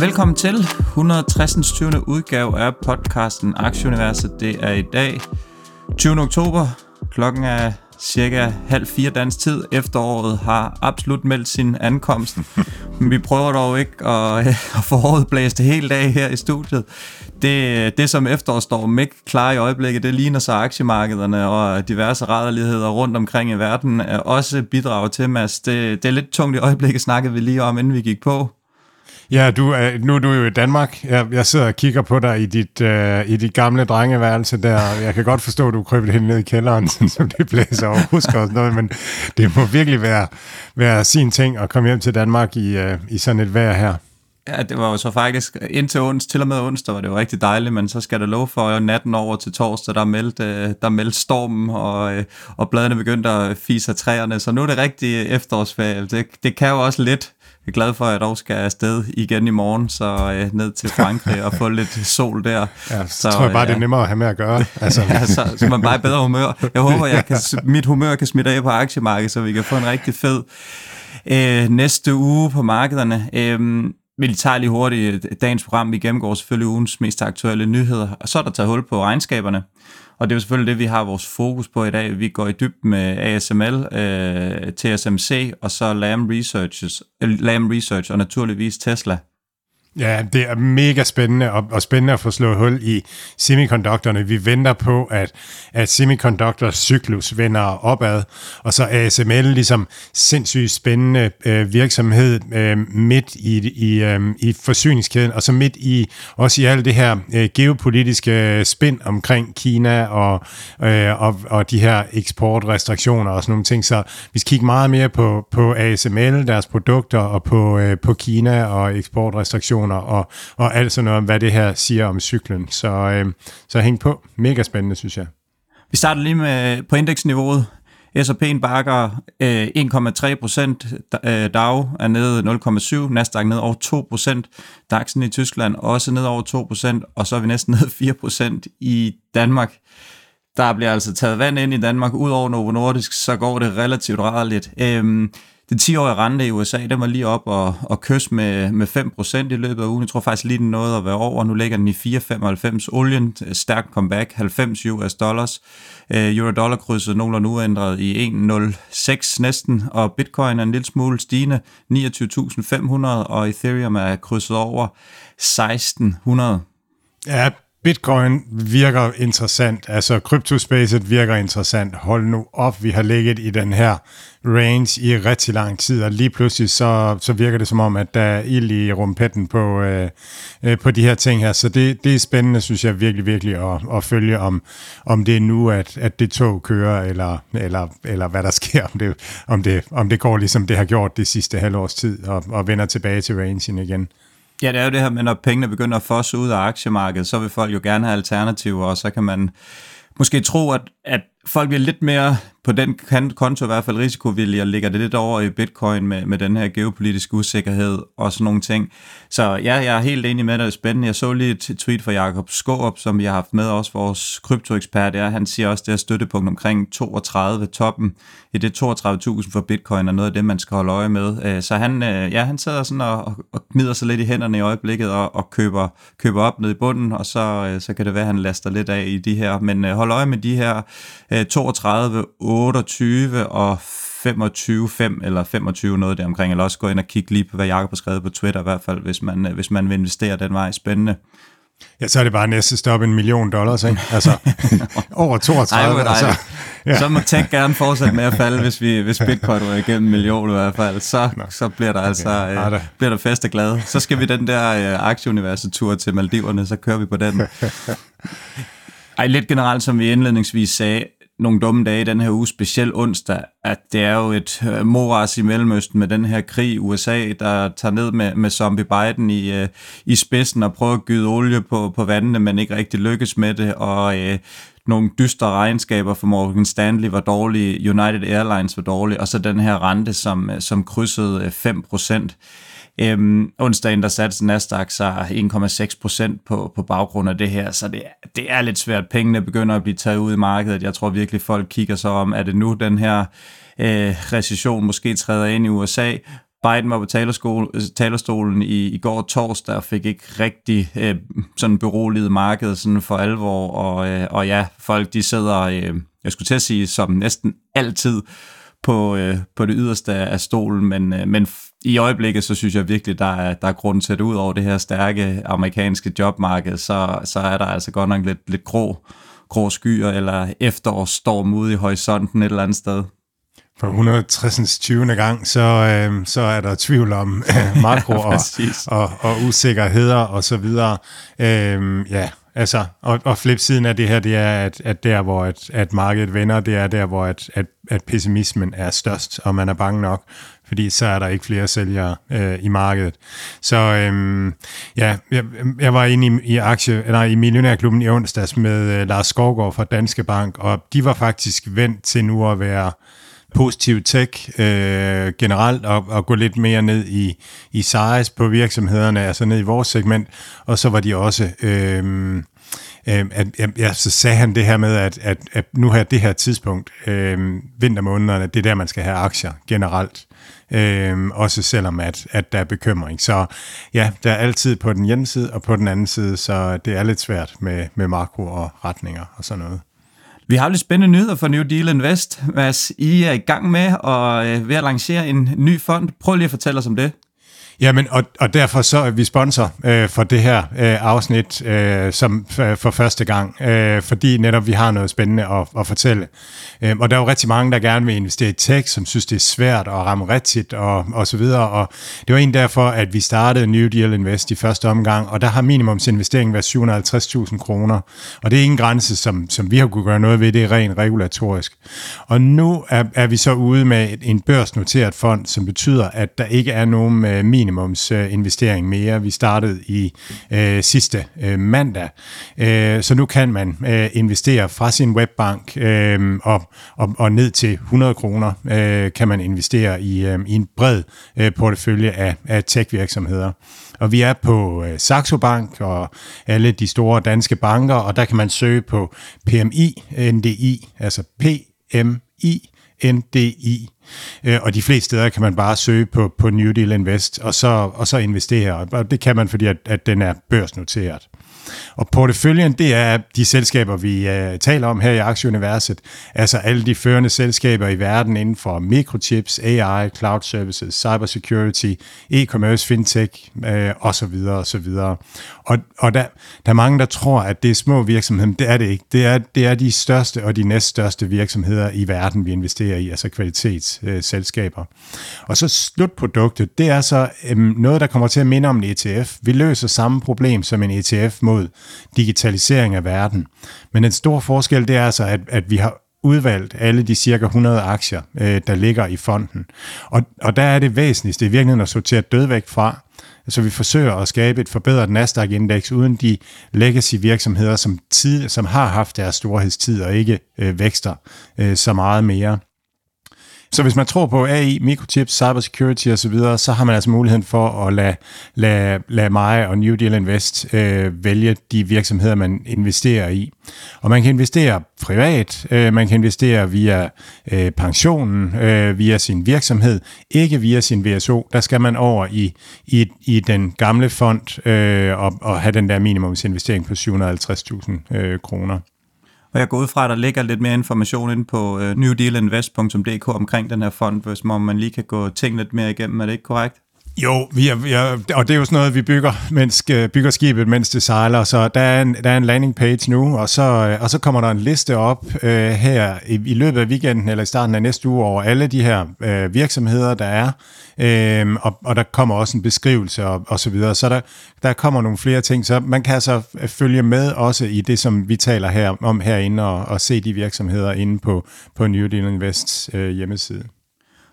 Velkommen til 160. 20. udgave af podcasten Aktieuniverset. Det er i dag 20. oktober. Klokken er cirka halv fire dansk tid. Efteråret har absolut meldt sin ankomst. Vi prøver dog ikke at, at få håret blæst hele dag her i studiet. Det, det som efterårsstormen ikke klarer i øjeblikket, det ligner så aktiemarkederne og diverse rædderligheder rundt omkring i verden også bidrager til, Mads. Det, det er lidt tungt i øjeblikket, snakkede vi lige om, inden vi gik på. Ja, du er, nu er du jo i Danmark. Jeg, jeg sidder og kigger på dig i dit, øh, i dit gamle drengeværelse der. Jeg kan godt forstå, at du krybte helt ned i kælderen, som det blæser og husker og sådan noget, men det må virkelig være, være sin ting at komme hjem til Danmark i, øh, i sådan et vejr her. Ja, det var jo så faktisk indtil ons, til og med onsdag var det jo rigtig dejligt, men så skal der lov for at natten over til torsdag, der meldte, øh, der meldte stormen, og, øh, og bladene begyndte at fise af træerne, så nu er det rigtig efterårsferie. Det, det kan jo også lidt er glad for, at jeg dog skal afsted igen i morgen, så øh, ned til Frankrig og få lidt sol der. Ja, så, så tror jeg bare, ja. det er nemmere at have med at gøre. Altså. ja, så, så man bare i bedre humør. Jeg håber, jeg kan, mit humør kan smitte af på aktiemarkedet, så vi kan få en rigtig fed øh, næste uge på markederne. Øh, vi tager lige hurtigt dagens program. Vi gennemgår selvfølgelig ugens mest aktuelle nyheder, og så er der taget hul på regnskaberne. Og det er jo selvfølgelig det, vi har vores fokus på i dag. Vi går i dybden med ASML, øh, TSMC og så Lam, Researches, øh, Lam Research og naturligvis Tesla. Ja, det er mega spændende, og, og spændende at få slået hul i semikonduktorerne. Vi venter på, at, at semiconductor cyklus vender opad, og så ASML ligesom sindssygt spændende øh, virksomhed øh, midt i, i, øh, i forsyningskæden, og så midt i også i alt det her øh, geopolitiske øh, spænd omkring Kina og, øh, og, og de her eksportrestriktioner og sådan nogle ting. Så vi skal kigge meget mere på, på ASML, deres produkter, og på, øh, på Kina og eksportrestriktioner reaktioner og, og alt sådan noget om, hvad det her siger om cyklen. Så, øh, så hæng på. Mega spændende, synes jeg. Vi starter lige med på indeksniveauet. S&P'en bakker øh, 1,3 procent, DAO øh, er nede 0,7, Nasdaq nede over 2 procent, DAX'en i Tyskland også nede over 2 procent, og så er vi næsten nede 4 procent i Danmark. Der bliver altså taget vand ind i Danmark, ud over Novo Nordisk, så går det relativt rarligt. Øhm, den 10-årige rente i USA, den var lige op og, og kys med, med 5% i løbet af ugen. Jeg tror faktisk lige, den nåede at være over. Nu ligger den i 4,95. Olien, øh, stærk comeback, 90 US dollars. Øh, Euro-dollar krydset nogenlunde uændret i 1,06 næsten. Og bitcoin er en lille smule stigende, 29.500. Og Ethereum er krydset over 1.600. Ja, Bitcoin virker interessant, altså kryptospacet virker interessant. Hold nu op, vi har ligget i den her range i rigtig lang tid, og lige pludselig så, så virker det som om, at der er ild i rumpetten på, øh, øh, på de her ting her. Så det, det er spændende, synes jeg virkelig, virkelig at, at følge, om, om det er nu, at, at det tog kører, eller, eller, eller hvad der sker, om det, om, det, om det går ligesom det har gjort det sidste halvårs tid, og, og vender tilbage til rangen igen. Ja, det er jo det her med, når pengene begynder at fosse ud af aktiemarkedet, så vil folk jo gerne have alternativer, og så kan man måske tro, at, at folk bliver lidt mere på den konto i hvert fald risikovillige og ligger det lidt over i bitcoin med, med den her geopolitiske usikkerhed og sådan nogle ting. Så ja, jeg er helt enig med dig, det er spændende. Jeg så lige et tweet fra Jakob Skåb, som vi har haft med også vores kryptoekspert. Ja, han siger også, det her støttepunkt omkring 32 toppen. I det 32.000 for bitcoin er noget af det, man skal holde øje med. Øh, så han, øh, ja, han sidder sådan og, og gnider sig lidt i hænderne i øjeblikket og, og køber, køber op ned i bunden, og så, øh, så kan det være, at han laster lidt af i de her. Men hold øje med de her 32, 28 og 25, 5 eller 25 noget der omkring, eller også gå ind og kigge lige på, hvad Jacob har skrevet på Twitter i hvert fald, hvis man, hvis man vil investere den vej. Spændende. Ja, så er det bare næste stop en million dollars, ikke? Altså, over 32. Ej, altså, ja. Så må tech gerne fortsætte med at falde, hvis, vi, hvis bitcoin er igennem en million i hvert fald. Så, så bliver der altså okay. øh, bliver der fest og glad. Så skal vi den der øh, aktieuniverset-tur til Maldiverne, så kører vi på den. Ej, lidt generelt, som vi indledningsvis sagde, nogle dumme dage i den her uge, specielt onsdag, at det er jo et øh, moras i Mellemøsten med den her krig, i USA, der tager ned med, med zombie Biden i, øh, i spidsen og prøver at gyde olie på, på vandene, men ikke rigtig lykkes med det, og øh, nogle dystre regnskaber for Morgan Stanley var dårlige, United Airlines var dårlige, og så den her rente, som, øh, som krydsede øh, 5 procent. Øhm, onsdagen der satte Nasdaq sig 1,6 procent på, på baggrund af det her, så det, det er lidt svært. Pengene begynder at blive taget ud i markedet. Jeg tror virkelig, folk kigger så om, er det nu den her øh, recession måske træder ind i USA, Biden var på talerstolen i, i går torsdag og fik ikke rigtig øh, sådan beroliget markedet sådan for alvor, og, øh, og ja, folk de sidder, øh, jeg skulle til at sige, som næsten altid på, øh, på det yderste af stolen, men, øh, men i øjeblikket, så synes jeg virkelig, der er, der er grund til at ud over det her stærke amerikanske jobmarked, så, så er der altså godt nok lidt, lidt grå, grå skyer eller efterårsstorm ude i horisonten et eller andet sted. For 160. 20. gang, så, øh, så er der tvivl om øh, makro ja, og, og, og usikkerheder og så videre. Øh, ja, altså, og, og flipsiden af det her, det er, at, at der, hvor at, at markedet vender, det er der, hvor at, at, at pessimismen er størst, og man er bange nok, fordi så er der ikke flere sælgere øh, i markedet. Så øhm, ja, jeg, jeg var inde i, i, aktie, nej, i Millionærklubben i onsdags med øh, Lars Skovgaard fra Danske Bank, og de var faktisk vendt til nu at være positiv tech øh, generelt, og, og gå lidt mere ned i, i size på virksomhederne, altså ned i vores segment, og så var de også... Øh, øh, at, ja, så sagde han det her med, at, at, at nu her det her tidspunkt, øh, vintermånederne, det er der, man skal have aktier generelt. Øh, også selvom at, at der er bekymring. Så ja, der er altid på den ene side og på den anden side, så det er lidt svært med, med makro og retninger og sådan noget. Vi har lidt spændende nyheder for New Deal Invest. Hvad I er i gang med og øh, ved at lancere en ny fond. Prøv lige at fortælle os om det. Jamen, og, og derfor så er vi sponsor øh, for det her øh, afsnit øh, som for, for første gang, øh, fordi netop vi har noget spændende at, at fortælle. Øh, og der er jo rigtig mange, der gerne vil investere i tech, som synes, det er svært at ramme rigtigt og, og så videre. Og det var en derfor, at vi startede New Deal Invest i første omgang, og der har minimumsinvesteringen været 750.000 kroner. Og det er ingen grænse, som, som vi har kunne gøre noget ved, det er rent regulatorisk. Og nu er, er vi så ude med en børsnoteret fond, som betyder, at der ikke er nogen øh, minimum minimumsinvestering mere. Vi startede i øh, sidste øh, mandag, øh, så nu kan man øh, investere fra sin webbank øh, og, og, og ned til 100 kroner øh, kan man investere i, øh, i en bred øh, portefølje af, af tech-virksomheder. Og vi er på øh, Saxo Bank og alle de store danske banker, og der kan man søge på PMI, NDI, altså PMI, NDI Øh, og de fleste steder kan man bare søge på, på New Deal Invest, og så, og så investere. Og det kan man, fordi at, at den er børsnoteret. Og porteføljen, det er de selskaber, vi uh, taler om her i Aktieuniverset. Altså alle de førende selskaber i verden inden for microchips, AI, cloud services, cybersecurity, e-commerce, fintech uh, osv. osv. Og, og der, der er mange, der tror, at det er små virksomheder. Det er det ikke. Det er, det er de største og de næststørste virksomheder i verden, vi investerer i, altså kvalitets øh, selskaber. og så slutproduktet, det er så øh, noget, der kommer til at minde om en ETF. Vi løser samme problem som en ETF mod digitalisering af verden. Men en stor forskel, det er altså, at, at vi har udvalgt alle de cirka 100 aktier, øh, der ligger i fonden. Og, og der er det væsentligste i virkeligheden at sortere dødvægt fra, så vi forsøger at skabe et forbedret Nasdaq-indeks uden de legacy-virksomheder, som, tid, som har haft deres storhedstid og ikke øh, vækster øh, så meget mere. Så hvis man tror på AI, mikrochips, cybersecurity osv., så, så har man altså muligheden for at lade, lade, lade mig og New Deal Invest øh, vælge de virksomheder, man investerer i. Og man kan investere privat, øh, man kan investere via øh, pensionen, øh, via sin virksomhed, ikke via sin VSO. Der skal man over i, i, i den gamle fond øh, og, og have den der minimumsinvestering på 750.000 øh, kroner. Og jeg går ud fra, at der ligger lidt mere information inde på øh, uh, newdealinvest.dk omkring den her fond, hvis man lige kan gå ting lidt mere igennem. Er det ikke korrekt? Jo, vi er, vi er, og det er jo sådan noget, vi bygger, mens, øh, bygger skibet, mens det sejler. Så der er en, der er en landing page nu, og så, øh, og så kommer der en liste op øh, her i, i løbet af weekenden eller i starten af næste uge over alle de her øh, virksomheder, der er. Øh, og, og der kommer også en beskrivelse og, og så videre. Så der, der kommer nogle flere ting, så man kan altså øh, følge med også i det, som vi taler her om herinde, og, og se de virksomheder inde på, på New Deal Invests øh, hjemmeside.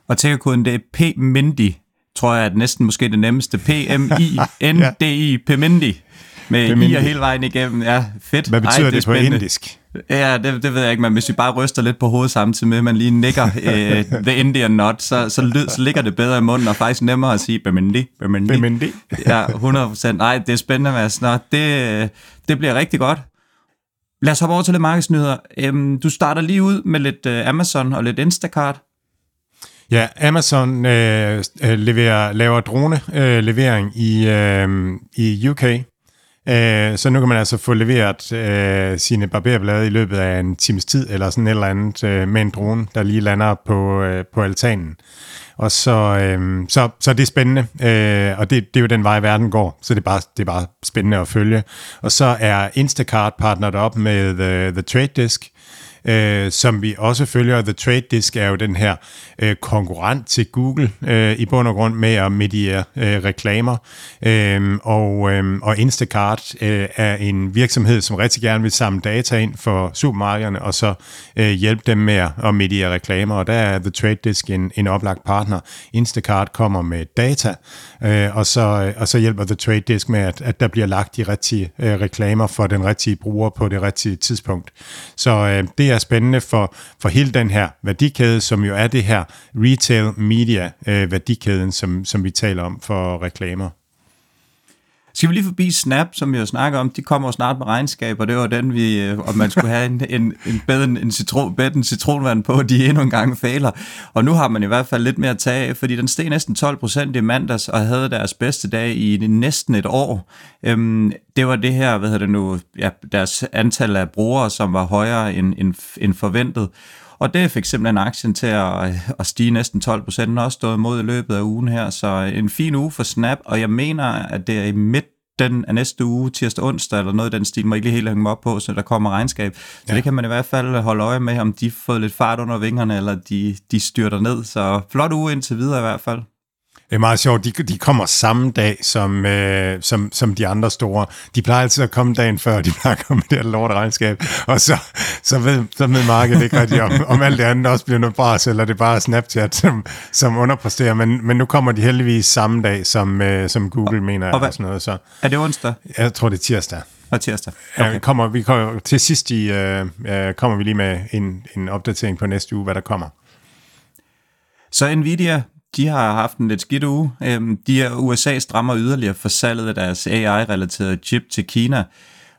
Og tænker det er P-Mindy tror jeg, at næsten måske det nemmeste. P-M-I-N-D-I, Pemindi. Med Pemindi. i og hele vejen igennem. Ja, fedt. Hvad betyder Ej, det, det på indisk? Ja, det, det ved jeg ikke, men hvis vi bare ryster lidt på hovedet samtidig med, at man lige nikker uh, the Indian nut, så, så, lyd, så ligger det bedre i munden, og faktisk nemmere at sige Bemindi. Bemindi. Bemindi. ja, 100%. Nej, det er spændende, Mads. Nå, det, det bliver rigtig godt. Lad os hoppe over til lidt markedsnyheder. Um, du starter lige ud med lidt uh, Amazon og lidt Instacart. Ja, Amazon øh, øh, leverer, laver drone-levering øh, i, øh, i UK. Øh, så nu kan man altså få leveret øh, sine barberblade i løbet af en times tid, eller sådan et eller andet, øh, med en drone, der lige lander på, øh, på altanen. Og så, øh, så, så det er spændende, øh, og det, det er jo den vej, verden går, så det er, bare, det er bare spændende at følge. Og så er Instacart partneret op med The, The Trade Desk, øh, som vi også følger. The Trade Desk er jo den her øh, konkurrent til Google øh, i bund og grund med at mediere øh, reklamer. Øh, og, øh, og Instacart øh, er en virksomhed, som rigtig gerne vil samle data ind for supermarkederne, og så øh, hjælpe dem med at mediere reklamer. Og der er The Trade Desk en, en oplagt partner. Instacart kommer med data, øh, og, så, øh, og så hjælper The Trade Desk med, at, at der bliver lagt de rigtige øh, reklamer for den rigtige bruger på det rigtige tidspunkt. Så øh, det er spændende for, for hele den her værdikæde, som jo er det her retail media øh, værdikæden, som, som vi taler om for reklamer. Skal vi lige forbi Snap, som vi jo snakker om, de kommer jo snart med regnskab, og det var den, vi, øh, om man skulle have en, en, en bedre en, citron, bedre en citronvand på, de endnu en gang fejler. Og nu har man i hvert fald lidt mere at tage, fordi den steg næsten 12 procent i mandags, og havde deres bedste dag i næsten et år. Øhm, det var det her, hvad hedder det nu, ja, deres antal af brugere, som var højere end, end, end forventet. Og det fik simpelthen aktien til at, at stige næsten 12 procent. Den har også stået imod i løbet af ugen her, så en fin uge for Snap, og jeg mener, at det er i midt den af næste uge, tirsdag onsdag, eller noget af den stil, må ikke lige helt hænge mig op på, så der kommer regnskab. Så ja. det kan man i hvert fald holde øje med, om de har fået lidt fart under vingerne, eller de, de styrter ned. Så flot uge indtil videre i hvert fald. Det er meget sjovt. De, de kommer samme dag som, øh, som, som de andre store. De plejer altid at komme dagen før, de plejer at komme med det her lortregnskab. Og så, så, ved, så ved markedet ikke rigtig, om, om alt det andet også bliver noget bras, eller det er bare Snapchat, som, som underpresterer. Men, men nu kommer de heldigvis samme dag, som, øh, som Google og, mener. Og, hvad, sådan noget, så. Er det onsdag? Jeg tror, det er tirsdag. Og tirsdag. Okay. Ja, vi kommer, vi kommer, til sidst i, øh, øh, kommer vi lige med en, en opdatering på næste uge, hvad der kommer. Så Nvidia, de har haft en lidt skidt uge. Øhm, de er, USA strammer yderligere for salget af deres AI-relaterede chip til Kina.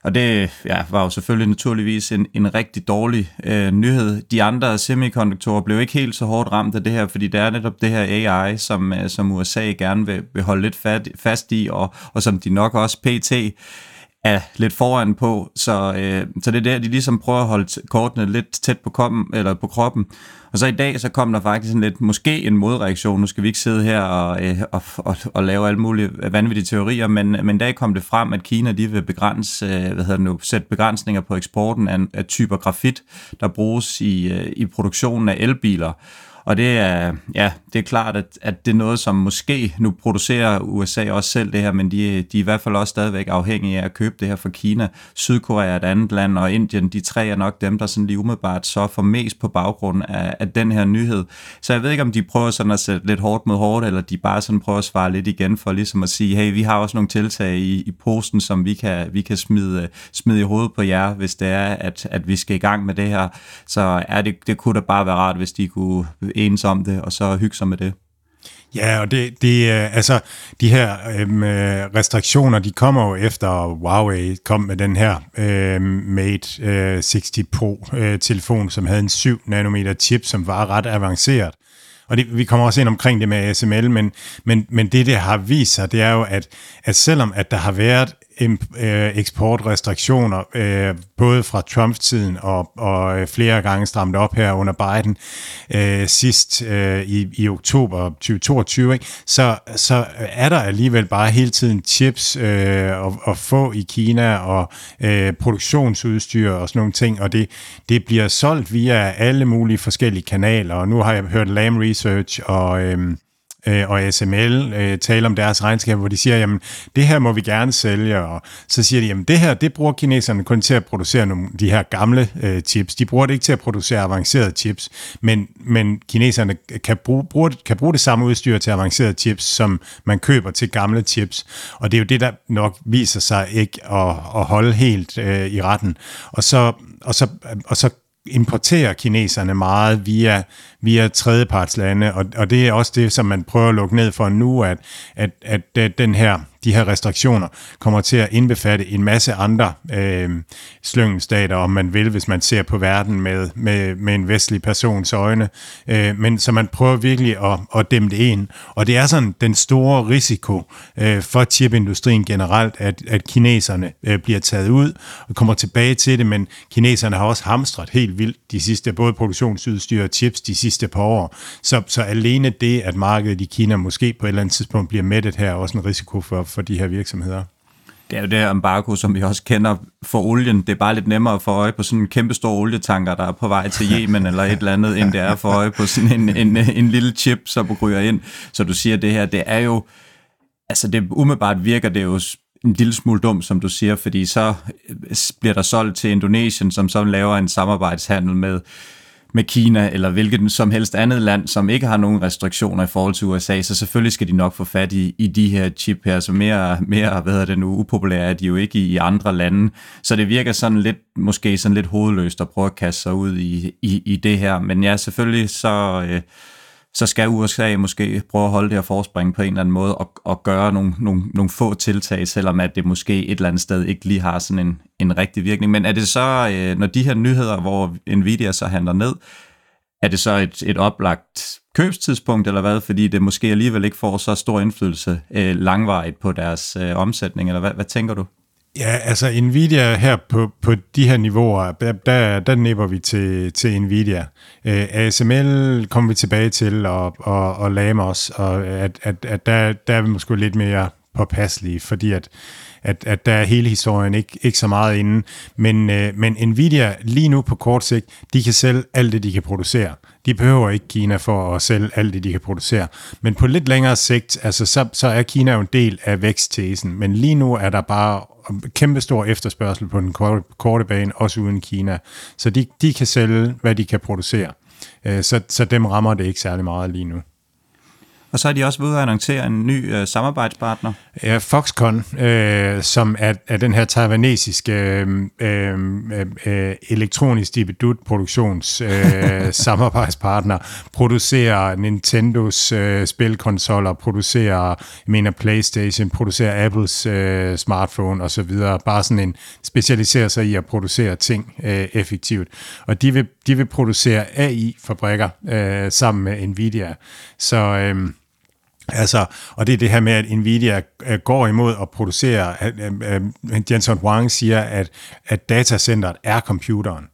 Og det ja, var jo selvfølgelig naturligvis en, en rigtig dårlig øh, nyhed. De andre semikonduktorer blev ikke helt så hårdt ramt af det her, fordi det er netop det her AI, som, øh, som USA gerne vil, vil holde lidt fat, fast i, og, og som de nok også pt er lidt foran på, så, øh, så det er der, de ligesom prøver at holde kortene lidt tæt på, kommen, eller på kroppen. Og så i dag, så kom der faktisk en lidt, måske en modreaktion. Nu skal vi ikke sidde her og, øh, og, og, og lave alle mulige vanvittige teorier, men, men i dag kom det frem, at Kina de vil begrænse, øh, hvad hedder det nu, sætte begrænsninger på eksporten af, af typer grafit, der bruges i, øh, i produktionen af elbiler. Og det er, ja, det er klart, at, at det er noget, som måske nu producerer USA også selv det her, men de, de er i hvert fald også stadigvæk afhængige af at købe det her fra Kina. Sydkorea er et andet land, og Indien, de tre er nok dem, der sådan lige umiddelbart så for mest på baggrund af, af den her nyhed. Så jeg ved ikke, om de prøver sådan at sætte lidt hårdt mod hårdt, eller de bare sådan prøver at svare lidt igen for ligesom at sige, hey, vi har også nogle tiltag i, i posten, som vi kan, vi kan smide, smide i hovedet på jer, hvis det er, at, at vi skal i gang med det her. Så er det, det kunne da bare være rart, hvis de kunne enes om det, og så hygge sig med det. Ja, og det, det øh, altså, de her øhm, øh, restriktioner, de kommer jo efter Huawei kom med den her øhm, Mate øh, 60 Pro øh, telefon, som havde en 7 nanometer chip, som var ret avanceret. Og det, vi kommer også ind omkring det med ASML, men, men, men det, det har vist sig, det er jo, at, at selvom at der har været Øh, eksportrestriktioner, øh, både fra Trump-tiden og, og øh, flere gange stramt op her under Biden øh, sidst øh, i, i oktober 2022, ikke? Så, så er der alligevel bare hele tiden chips øh, og, og få i Kina og øh, produktionsudstyr og sådan nogle ting, og det, det bliver solgt via alle mulige forskellige kanaler, og nu har jeg hørt Lam Research og... Øh, øh, og SML øh, tale om deres regnskab, hvor de siger, jamen det her må vi gerne sælge, og så siger de, jamen det her, det bruger kineserne kun til at producere nogle, de her gamle øh, chips. De bruger det ikke til at producere avancerede chips, men, men kineserne kan bruge, bruge, kan bruge det samme udstyr til avancerede chips, som man køber til gamle chips, og det er jo det, der nok viser sig ikke at, at holde helt øh, i retten. Og så, og så, og så importerer kineserne meget via, via tredjepartslande, og, og det er også det, som man prøver at lukke ned for nu, at, at, at den her de her restriktioner kommer til at indbefatte en masse andre øh, slyngelstater, om man vil, hvis man ser på verden med, med, med en vestlig persons øjne. Øh, men så man prøver virkelig at, at dæmme det ind. Og det er sådan den store risiko øh, for chipindustrien generelt, at, at kineserne øh, bliver taget ud og kommer tilbage til det, men kineserne har også hamstret helt vildt de sidste, både produktionsudstyr og chips de sidste par år. Så, så alene det, at markedet i Kina måske på et eller andet tidspunkt bliver mættet her, er også en risiko for, for de her virksomheder. Det er jo det her embargo, som vi også kender for olien. Det er bare lidt nemmere at få øje på sådan en kæmpe stor olietanker, der er på vej til Yemen eller et eller andet, end det er for øje på sådan en, en, en lille chip, som ryger ind. Så du siger, det her, det er jo, altså det umiddelbart virker det jo en lille smule dumt, som du siger, fordi så bliver der solgt til Indonesien, som så laver en samarbejdshandel med med Kina eller hvilket som helst andet land, som ikke har nogen restriktioner i forhold til USA, så selvfølgelig skal de nok få fat i, i de her chip her, så mere, mere hvad hedder det nu, upopulære er de jo ikke i, i andre lande. Så det virker sådan lidt, måske sådan lidt hovedløst at prøve at kaste sig ud i, i, i det her. Men ja, selvfølgelig så... Øh, så skal USA måske prøve at holde det her forspring på en eller anden måde og, og gøre nogle, nogle, nogle få tiltag, selvom at det måske et eller andet sted ikke lige har sådan en, en rigtig virkning. Men er det så, øh, når de her nyheder, hvor Nvidia så handler ned, er det så et, et oplagt købstidspunkt, eller hvad? Fordi det måske alligevel ikke får så stor indflydelse øh, langvarigt på deres øh, omsætning, eller hvad, hvad tænker du? Ja, altså Nvidia her på, på de her niveauer, der, der, der nipper vi til, til Nvidia. Øh, ASML kommer vi tilbage til, og, og, og LAM også, og at, at, at der, der er vi måske lidt mere påpasselige, fordi at, at, at der er hele historien ikke, ikke så meget inde. Men, øh, men Nvidia lige nu på kort sigt, de kan sælge alt det, de kan producere. De behøver ikke Kina for at sælge alt det, de kan producere. Men på lidt længere sigt, altså, så, så er Kina jo en del af væksttesen. Men lige nu er der bare kæmpestor efterspørgsel på den korte, korte bane, også uden Kina. Så de, de kan sælge, hvad de kan producere. Øh, så, så dem rammer det ikke særlig meget lige nu. Og så er de også ved at annoncere en ny øh, samarbejdspartner. Ja, Foxconn, øh, som er, er den her taiwanesiske øh, øh, øh, elektronisk dibedut produktions øh, samarbejdspartner, producerer Nintendos øh, spilkonsoller, producerer, jeg mener Playstation, producerer Apples øh, smartphone osv. Bare sådan en, specialiserer sig i at producere ting øh, effektivt. Og de vil, de vil producere AI-fabrikker øh, sammen med Nvidia. Så... Øh, Altså, og det er det her med, at Nvidia øh, går imod at producere, Jensen Huang siger, at, at datacenteret er computeren.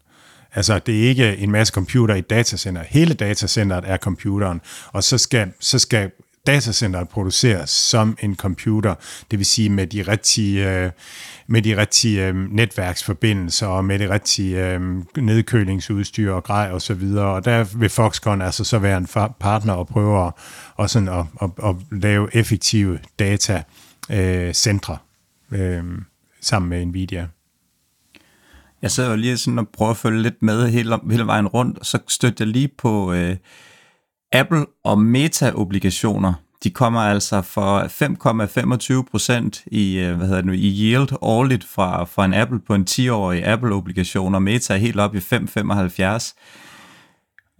Altså, det er ikke en masse computer i datacenteret. datacenter. Hele datacenteret er computeren, og så skal, så skal datacenteret produceres som en computer, det vil sige med de rigtige, øh, med de rigtige øh, netværksforbindelser og med det rigtige øh, nedkølingsudstyr og grej og så videre. Og der vil Foxconn altså så være en partner og prøve at, og sådan at, at, at lave effektive datacentre øh, sammen med Nvidia. Jeg sad jo lige sådan og prøvede at følge lidt med hele, hele vejen rundt, og så støttede jeg lige på øh, Apple og Meta-obligationer. De kommer altså for 5,25% i, øh, hvad hedder det nu, i yield årligt fra, fra en Apple på en 10-årig Apple-obligation, og Meta er helt op i 5,75.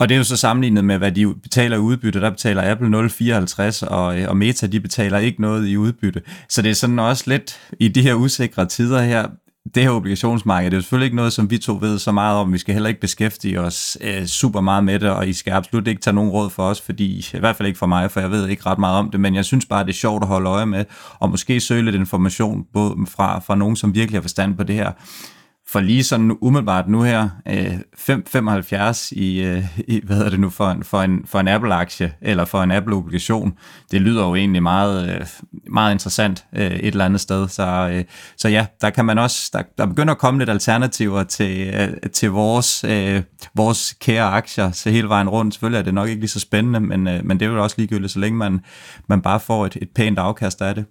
Og det er jo så sammenlignet med, hvad de betaler i udbytte. Der betaler Apple 0,54, og, øh, og Meta de betaler ikke noget i udbytte. Så det er sådan også lidt i de her usikre tider her, det her obligationsmarked, det er jo selvfølgelig ikke noget, som vi to ved så meget om. Vi skal heller ikke beskæftige os øh, super meget med det, og I skal absolut ikke tage nogen råd for os, fordi i hvert fald ikke for mig, for jeg ved ikke ret meget om det, men jeg synes bare, det er sjovt at holde øje med, og måske søge lidt information både fra, fra nogen, som virkelig har forstand på det her. For lige sådan umiddelbart nu her, øh, 5,75 i, øh, i, hvad hedder det nu, for en, for en, for en Apple-aktie, eller for en Apple-obligation, det lyder jo egentlig meget, øh, meget interessant øh, et eller andet sted. Så, øh, så ja, der kan man også, der, der begynder at komme lidt alternativer til, øh, til vores, øh, vores kære aktier, så hele vejen rundt. Selvfølgelig er det nok ikke lige så spændende, men, øh, men det er jo også ligegyldigt, så længe man, man bare får et, et pænt afkast af det.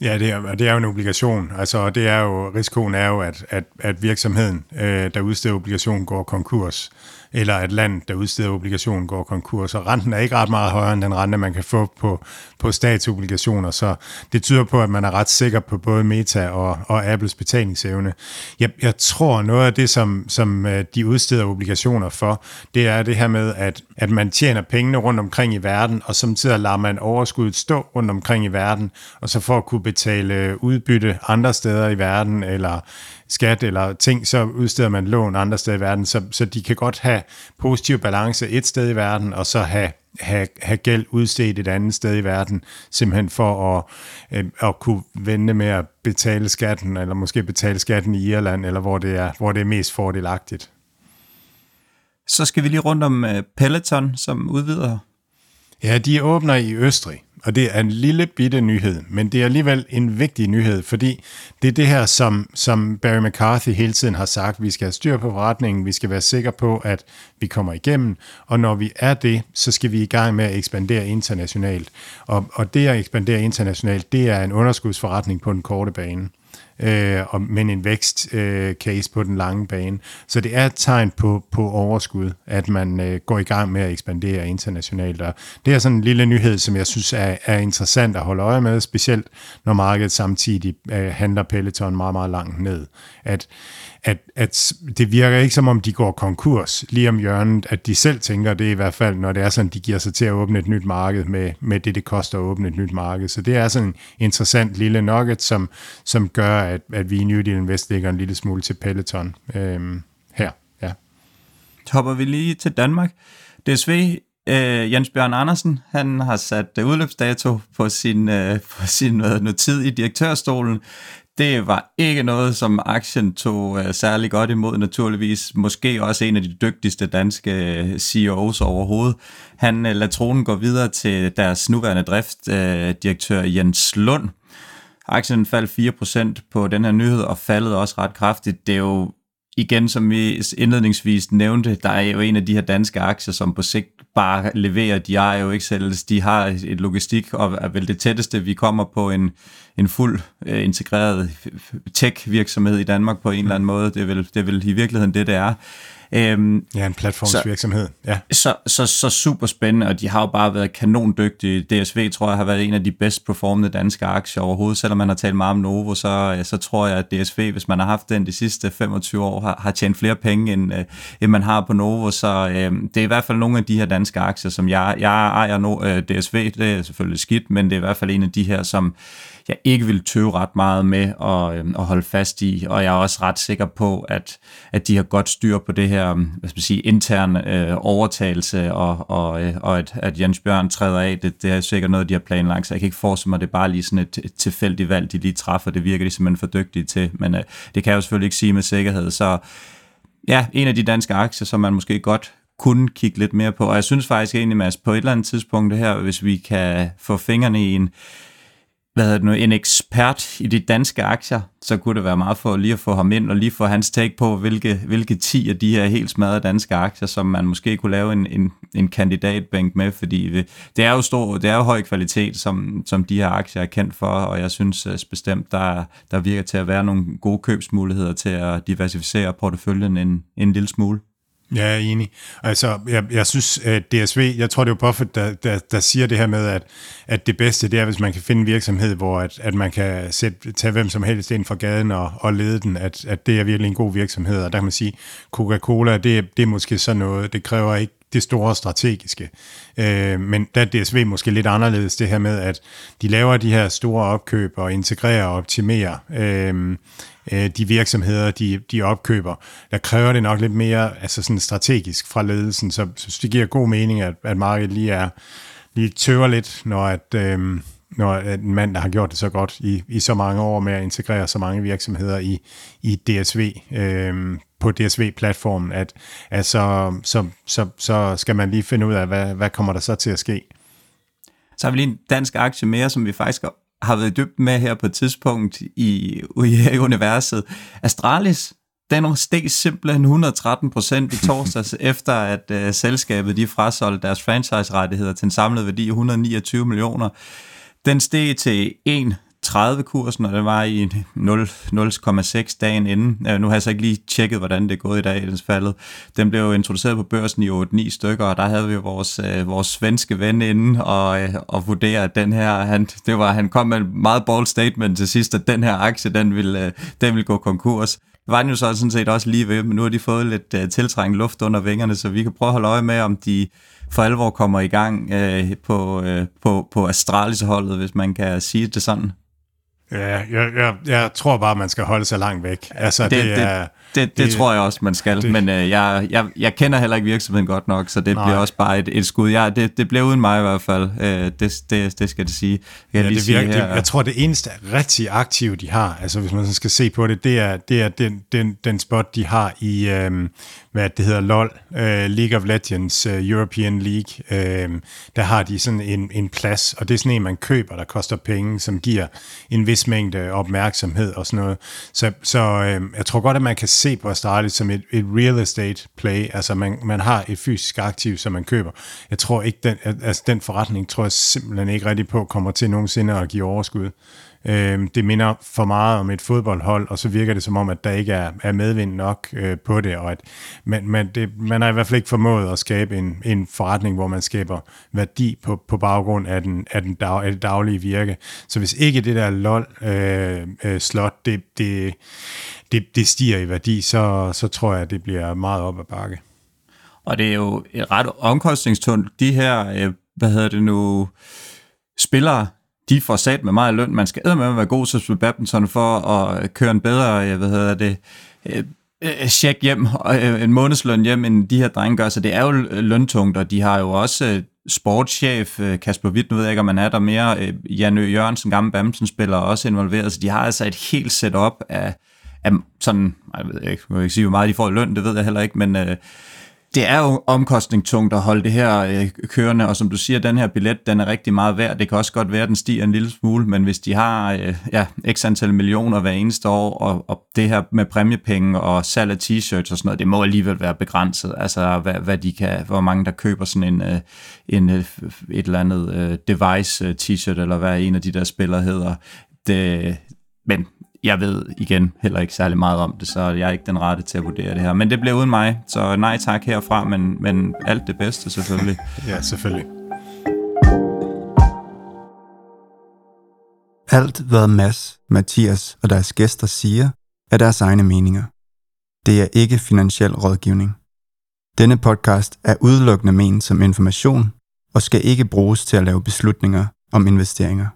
Ja, det er, det er jo en obligation. Altså, det er jo, risikoen er jo, at, at, at virksomheden, øh, der udsteder obligationen, går konkurs eller at land, der udsteder obligationen, går konkurs. Og renten er ikke ret meget højere end den rente, man kan få på, på statsobligationer. Så det tyder på, at man er ret sikker på både Meta og, og Apples betalingsevne. Jeg, jeg tror, noget af det, som, som øh, de udsteder obligationer for, det er det her med, at, at man tjener pengene rundt omkring i verden, og samtidig lader man overskuddet stå rundt omkring i verden, og så for at kunne betale øh, udbytte andre steder i verden, eller skat eller ting, så udsteder man lån andre steder i verden, så, så de kan godt have positiv balance et sted i verden, og så have, have, have gæld udstedt et andet sted i verden, simpelthen for at, øh, at kunne vende med at betale skatten, eller måske betale skatten i Irland, eller hvor det er, hvor det er mest fordelagtigt. Så skal vi lige rundt om øh, Peloton, som udvider. Ja, de åbner i Østrig. Og det er en lille bitte nyhed, men det er alligevel en vigtig nyhed, fordi det er det her, som, som Barry McCarthy hele tiden har sagt, vi skal have styr på forretningen, vi skal være sikre på, at vi kommer igennem, og når vi er det, så skal vi i gang med at ekspandere internationalt. Og, og det at ekspandere internationalt, det er en underskudsforretning på den korte bane øh, og, men en vækst øh, case på den lange bane. Så det er et tegn på, på overskud, at man øh, går i gang med at ekspandere internationalt. Og det er sådan en lille nyhed, som jeg synes er, er interessant at holde øje med, specielt når markedet samtidig øh, handler Peloton meget, meget langt ned. At at, at det virker ikke som om, de går konkurs lige om hjørnet, at de selv tænker det i hvert fald, når det er sådan, de giver sig til at åbne et nyt marked med, med det, det koster at åbne et nyt marked. Så det er sådan en interessant lille nugget, som, som gør, at, at vi i New Deal Invest ligger en lille smule til Peloton øhm, her. Ja. Hopper vi lige til Danmark. DSV Øh, Jens Bjørn Andersen, han har sat udløbsdato på sin, øh, på sin øh, hvad, tid i direktørstolen det var ikke noget, som aktien tog uh, særlig godt imod, naturligvis. Måske også en af de dygtigste danske øh, CEOs overhovedet. Han uh, lader tronen gå videre til deres nuværende driftdirektør uh, Jens Lund. Aktien faldt 4% på den her nyhed og faldet også ret kraftigt. Det er jo igen, som vi indledningsvis nævnte, der er jo en af de her danske aktier, som på sigt bare leverer. De er jo ikke selv, de har et logistik, og er vel det tætteste, vi kommer på en, en fuld uh, integreret tech-virksomhed i Danmark på en eller anden måde. Det er, vel, det er vel i virkeligheden det, det er. Øhm, ja, en platformsvirksomhed. Så, ja. Så, så, så super spændende, og de har jo bare været kanondygtige. DSV tror jeg har været en af de bedst performende danske aktier overhovedet. Selvom man har talt meget om Novo, så, så tror jeg, at DSV, hvis man har haft den de sidste 25 år, har, har tjent flere penge, end, øh, end man har på Novo. Så øh, det er i hvert fald nogle af de her danske aktier, som jeg, jeg ejer no, øh, DSV. Det er selvfølgelig skidt, men det er i hvert fald en af de her, som jeg ikke vil tøve ret meget med at, øh, at holde fast i, og jeg er også ret sikker på, at, at de har godt styr på det her øhm, hvad skal man sige, interne øh, overtagelse, og, og, øh, og at, at Jens Bjørn træder af, det, det er sikkert noget, de har planlagt, så jeg kan ikke forestille mig, at det er bare lige sådan et, et tilfældigt valg, de lige træffer, det virker de simpelthen for dygtige til, men øh, det kan jeg jo selvfølgelig ikke sige med sikkerhed, så ja, en af de danske aktier, som man måske godt kunne kigge lidt mere på, og jeg synes faktisk egentlig, Mads, på et eller andet tidspunkt det her, hvis vi kan få fingrene i en hvad hedder det nu, en ekspert i de danske aktier, så kunne det være meget for lige at få ham ind og lige få hans take på, hvilke, hvilke 10 af de her helt smadrede danske aktier, som man måske kunne lave en, en, en kandidatbænk med, fordi det, det er jo stor, det er jo høj kvalitet, som, som de her aktier er kendt for, og jeg synes øh, bestemt, der, der virker til at være nogle gode købsmuligheder til at diversificere porteføljen en, en lille smule. Jeg er enig. Altså, jeg, jeg synes, at DSV, jeg tror, det er jo Buffett, der, der, der siger det her med, at, at det bedste, det er, hvis man kan finde en virksomhed, hvor at, at man kan sætte, tage hvem som helst ind fra gaden og, og lede den, at, at det er virkelig en god virksomhed. Og der kan man sige, Coca-Cola, det, det er måske sådan noget, det kræver ikke det store strategiske. Øh, men der er DSV måske lidt anderledes det her med, at de laver de her store opkøb og integrerer og optimerer øh, øh, de virksomheder, de, de opkøber. Der kræver det nok lidt mere altså sådan strategisk fra ledelsen, så, så det giver god mening, at, at markedet lige er lige tøver lidt, når at, øh, når en mand, der har gjort det så godt i, i så mange år med at integrere så mange virksomheder i, i DSV, øh, på DSV-platformen, at, at så, så, så, så skal man lige finde ud af, hvad, hvad kommer der så til at ske. Så har vi lige en dansk aktie mere, som vi faktisk har været dybt med her på et tidspunkt i, i universet. Astralis, den steg simpelthen 113 procent i torsdags, efter at uh, selskabet de frasolgte deres franchise-rettigheder til en samlet værdi af 129 millioner. Den steg til 1 30-kursen, og det var i 0,6 dagen inden. Øh, nu har jeg så ikke lige tjekket, hvordan det er gået i dag, den faldet. Den blev jo introduceret på børsen i 8-9 stykker, og der havde vi vores, øh, vores svenske ven inde og, øh, og vurdere, at den her, han, det var, han kom med et meget bold statement til sidst, at den her aktie, den ville, den ville gå konkurs. Det var den jo så sådan set også lige ved, men nu har de fået lidt uh, tiltrængt luft under vingerne, så vi kan prøve at holde øje med, om de for alvor kommer i gang uh, på, uh, på, på Astralis-holdet, hvis man kan sige det sådan. Ja, jeg, jeg, jeg tror bare, man skal holde sig langt væk. Altså, det, det, er, det, det, det, det tror jeg også, man skal. Det, men øh, jeg, jeg, jeg kender heller ikke virksomheden godt nok, så det nej. bliver også bare et, et skud. Ja, det, det bliver uden mig i hvert fald. Øh, det, det, det skal det sige. Jeg, ja, det virker, sige det, jeg tror, det eneste rigtig aktive, de har, altså hvis man skal se på det, det er, det er den, den, den spot, de har i, øh, hvad det hedder, LOL, uh, League of Legends, uh, European League, uh, der har de sådan en, en plads, og det er sådan en, man køber, der koster penge, som giver en vis mængde opmærksomhed og sådan noget. Så, så uh, jeg tror godt, at man kan se på Astralis som et, et real estate play, altså man, man har et fysisk aktiv, som man køber. Jeg tror ikke, den, altså den forretning tror jeg simpelthen ikke rigtig på kommer til nogensinde at give overskud. Øh, det minder for meget om et fodboldhold, og så virker det som om, at der ikke er, er medvind nok øh, på det, og at man, man, det, man har i hvert fald ikke formået at skabe en, en forretning, hvor man skaber værdi på, på baggrund af, den, af, den dag, af det daglige virke. Så hvis ikke det der lol øh, øh, slot, det, det, det, det stiger i værdi, så, så tror jeg, at det bliver meget op ad bakke. Og det er jo et ret omkostningstungt, de her, øh, hvad hedder det nu, spillere, de får sat med meget løn. Man skal med at være god til at spille badminton for at øh, køre en bedre, øh, hvad hedder det, øh, check hjem, en månedsløn hjem, end de her drenge gør. Så det er jo løntungt, og de har jo også sportschef Kasper Witt, nu ved jeg ikke, om man er der mere, Jan Ø. Jørgensen, gammel badmintonspiller, også involveret, så de har altså et helt setup af, af sådan, jeg ved ikke, jeg ikke sige, hvor meget de får i løn, det ved jeg heller ikke, men det er jo omkostningstungt at holde det her øh, kørende, og som du siger, den her billet, den er rigtig meget værd. Det kan også godt være, at den stiger en lille smule, men hvis de har øh, ja, x antal millioner hver eneste år, og, og det her med præmiepenge og salg af t-shirts og sådan noget, det må alligevel være begrænset. Altså, hvad, hvad de kan, hvor mange der køber sådan en, øh, en øh, et eller andet øh, device øh, t-shirt, eller hvad en af de der spillere hedder. Det, men jeg ved igen heller ikke særlig meget om det, så jeg er ikke den rette til at vurdere det her. Men det bliver uden mig, så nej tak herfra, men, men alt det bedste selvfølgelig. ja, selvfølgelig. Alt hvad Mads, Mathias og deres gæster siger, er deres egne meninger. Det er ikke finansiel rådgivning. Denne podcast er udelukkende ment som information og skal ikke bruges til at lave beslutninger om investeringer.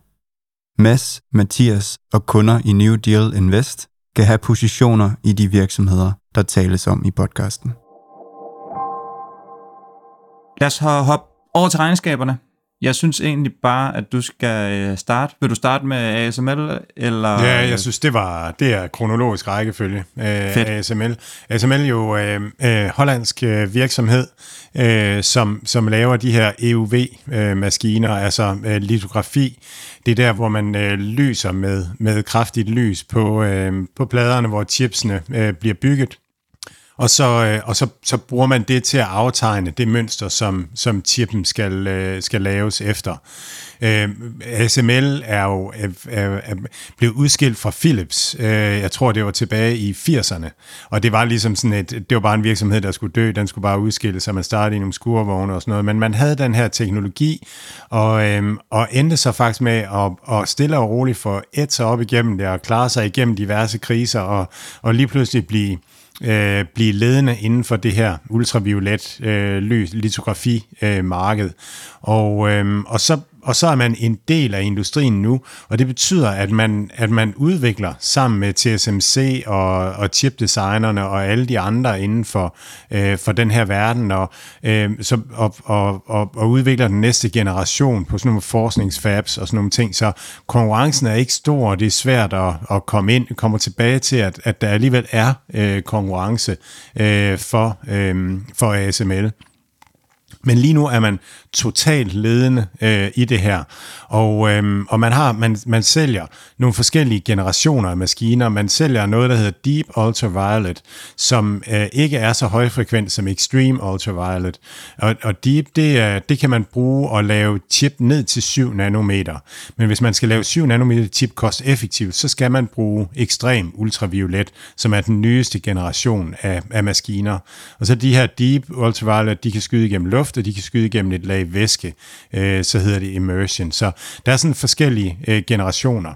Mads, Mathias og kunder i New Deal Invest kan have positioner i de virksomheder, der tales om i podcasten. Lad os hoppe over til regnskaberne. Jeg synes egentlig bare, at du skal øh, starte. Vil du starte med ASML? Eller? Ja, jeg synes, det var det er kronologisk rækkefølge. Fedt. ASML. ASML er jo øh, øh, hollandsk øh, virksomhed, øh, som, som laver de her EUV-maskiner, øh, altså øh, litografi. Det er der, hvor man øh, lyser med, med kraftigt lys på, øh, på pladerne, hvor chipsene øh, bliver bygget og så, øh, og så, så bruger man det til at aftegne det mønster, som, som chippen skal, øh, skal laves efter. Øh, ASML er jo er, er, er blevet udskilt fra Philips. Øh, jeg tror, det var tilbage i 80'erne. Og det var ligesom sådan et, det var bare en virksomhed, der skulle dø. Den skulle bare udskilles, så man startede i nogle skurvogne og sådan noget. Men man havde den her teknologi, og, øh, og endte så faktisk med at, at stille og roligt få et sig op igennem det, og klare sig igennem diverse kriser, og, og lige pludselig blive øh, blive ledende inden for det her ultraviolet øh, litografi øh, marked. Og, øh, og så og så er man en del af industrien nu, og det betyder, at man, at man udvikler sammen med TSMC og, og chipdesignerne og alle de andre inden for, øh, for den her verden, og, øh, så, og, og, og, og udvikler den næste generation på sådan nogle forskningsfabs og sådan nogle ting. Så konkurrencen er ikke stor, og det er svært at, at komme ind, kommer tilbage til, at, at der alligevel er øh, konkurrence øh, for, øh, for ASML. Men lige nu er man totalt ledende øh, i det her. Og, øh, og man, har, man, man sælger nogle forskellige generationer af maskiner. Man sælger noget, der hedder Deep Ultraviolet, som øh, ikke er så højfrekvent som Extreme Ultraviolet. Og, og Deep, det, er, det kan man bruge og lave chip ned til 7 nanometer. Men hvis man skal lave 7 nanometer chip kost effektivt, så skal man bruge Extreme Ultraviolet, som er den nyeste generation af, af maskiner. Og så de her Deep Ultraviolet, de kan skyde igennem luft, efter de kan skyde igennem et lag lag væske, øh, så hedder det immersion. Så der er sådan forskellige øh, generationer.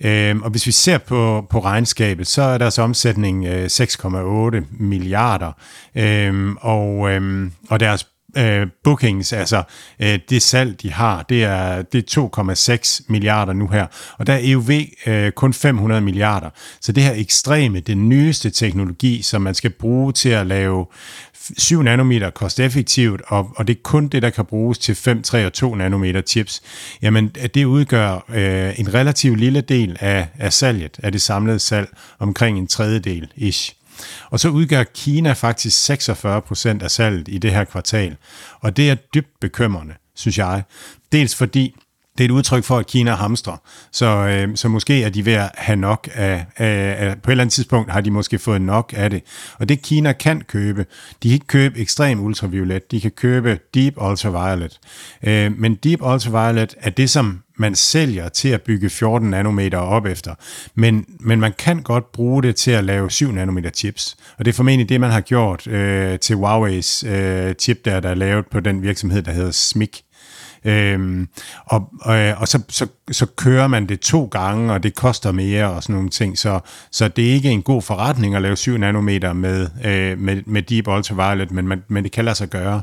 Øh, og hvis vi ser på, på regnskabet, så er deres omsætning øh, 6,8 milliarder, øh, og, øh, og deres øh, bookings, altså øh, det salg, de har, det er, det er 2,6 milliarder nu her. Og der er EUV øh, kun 500 milliarder. Så det her ekstreme, den nyeste teknologi, som man skal bruge til at lave 7 nanometer kosteffektivt, og, og det er kun det, der kan bruges til 5, 3 og 2 nanometer chips, jamen det udgør øh, en relativt lille del af, af salget, af det samlede salg, omkring en tredjedel ish. Og så udgør Kina faktisk 46 procent af salget i det her kvartal. Og det er dybt bekymrende, synes jeg. Dels fordi det er et udtryk for, at Kina hamstrer. Så, øh, så måske er de ved at have nok af, af, af, på et eller andet tidspunkt har de måske fået nok af det. Og det Kina kan købe, de kan ikke købe ekstrem ultraviolet, de kan købe deep ultraviolet. Øh, men deep ultraviolet er det, som man sælger til at bygge 14 nanometer op efter. Men, men man kan godt bruge det til at lave 7 nanometer chips. Og det er formentlig det, man har gjort øh, til Huawei's øh, chip, der, der er lavet på den virksomhed, der hedder SMIC. Øhm, og og, og så, så, så kører man det to gange, og det koster mere og sådan nogle ting. Så, så det er ikke en god forretning at lave 7 nanometer med, øh, med, med Deep Ultraviolet, men, man, men det kan lade sig gøre.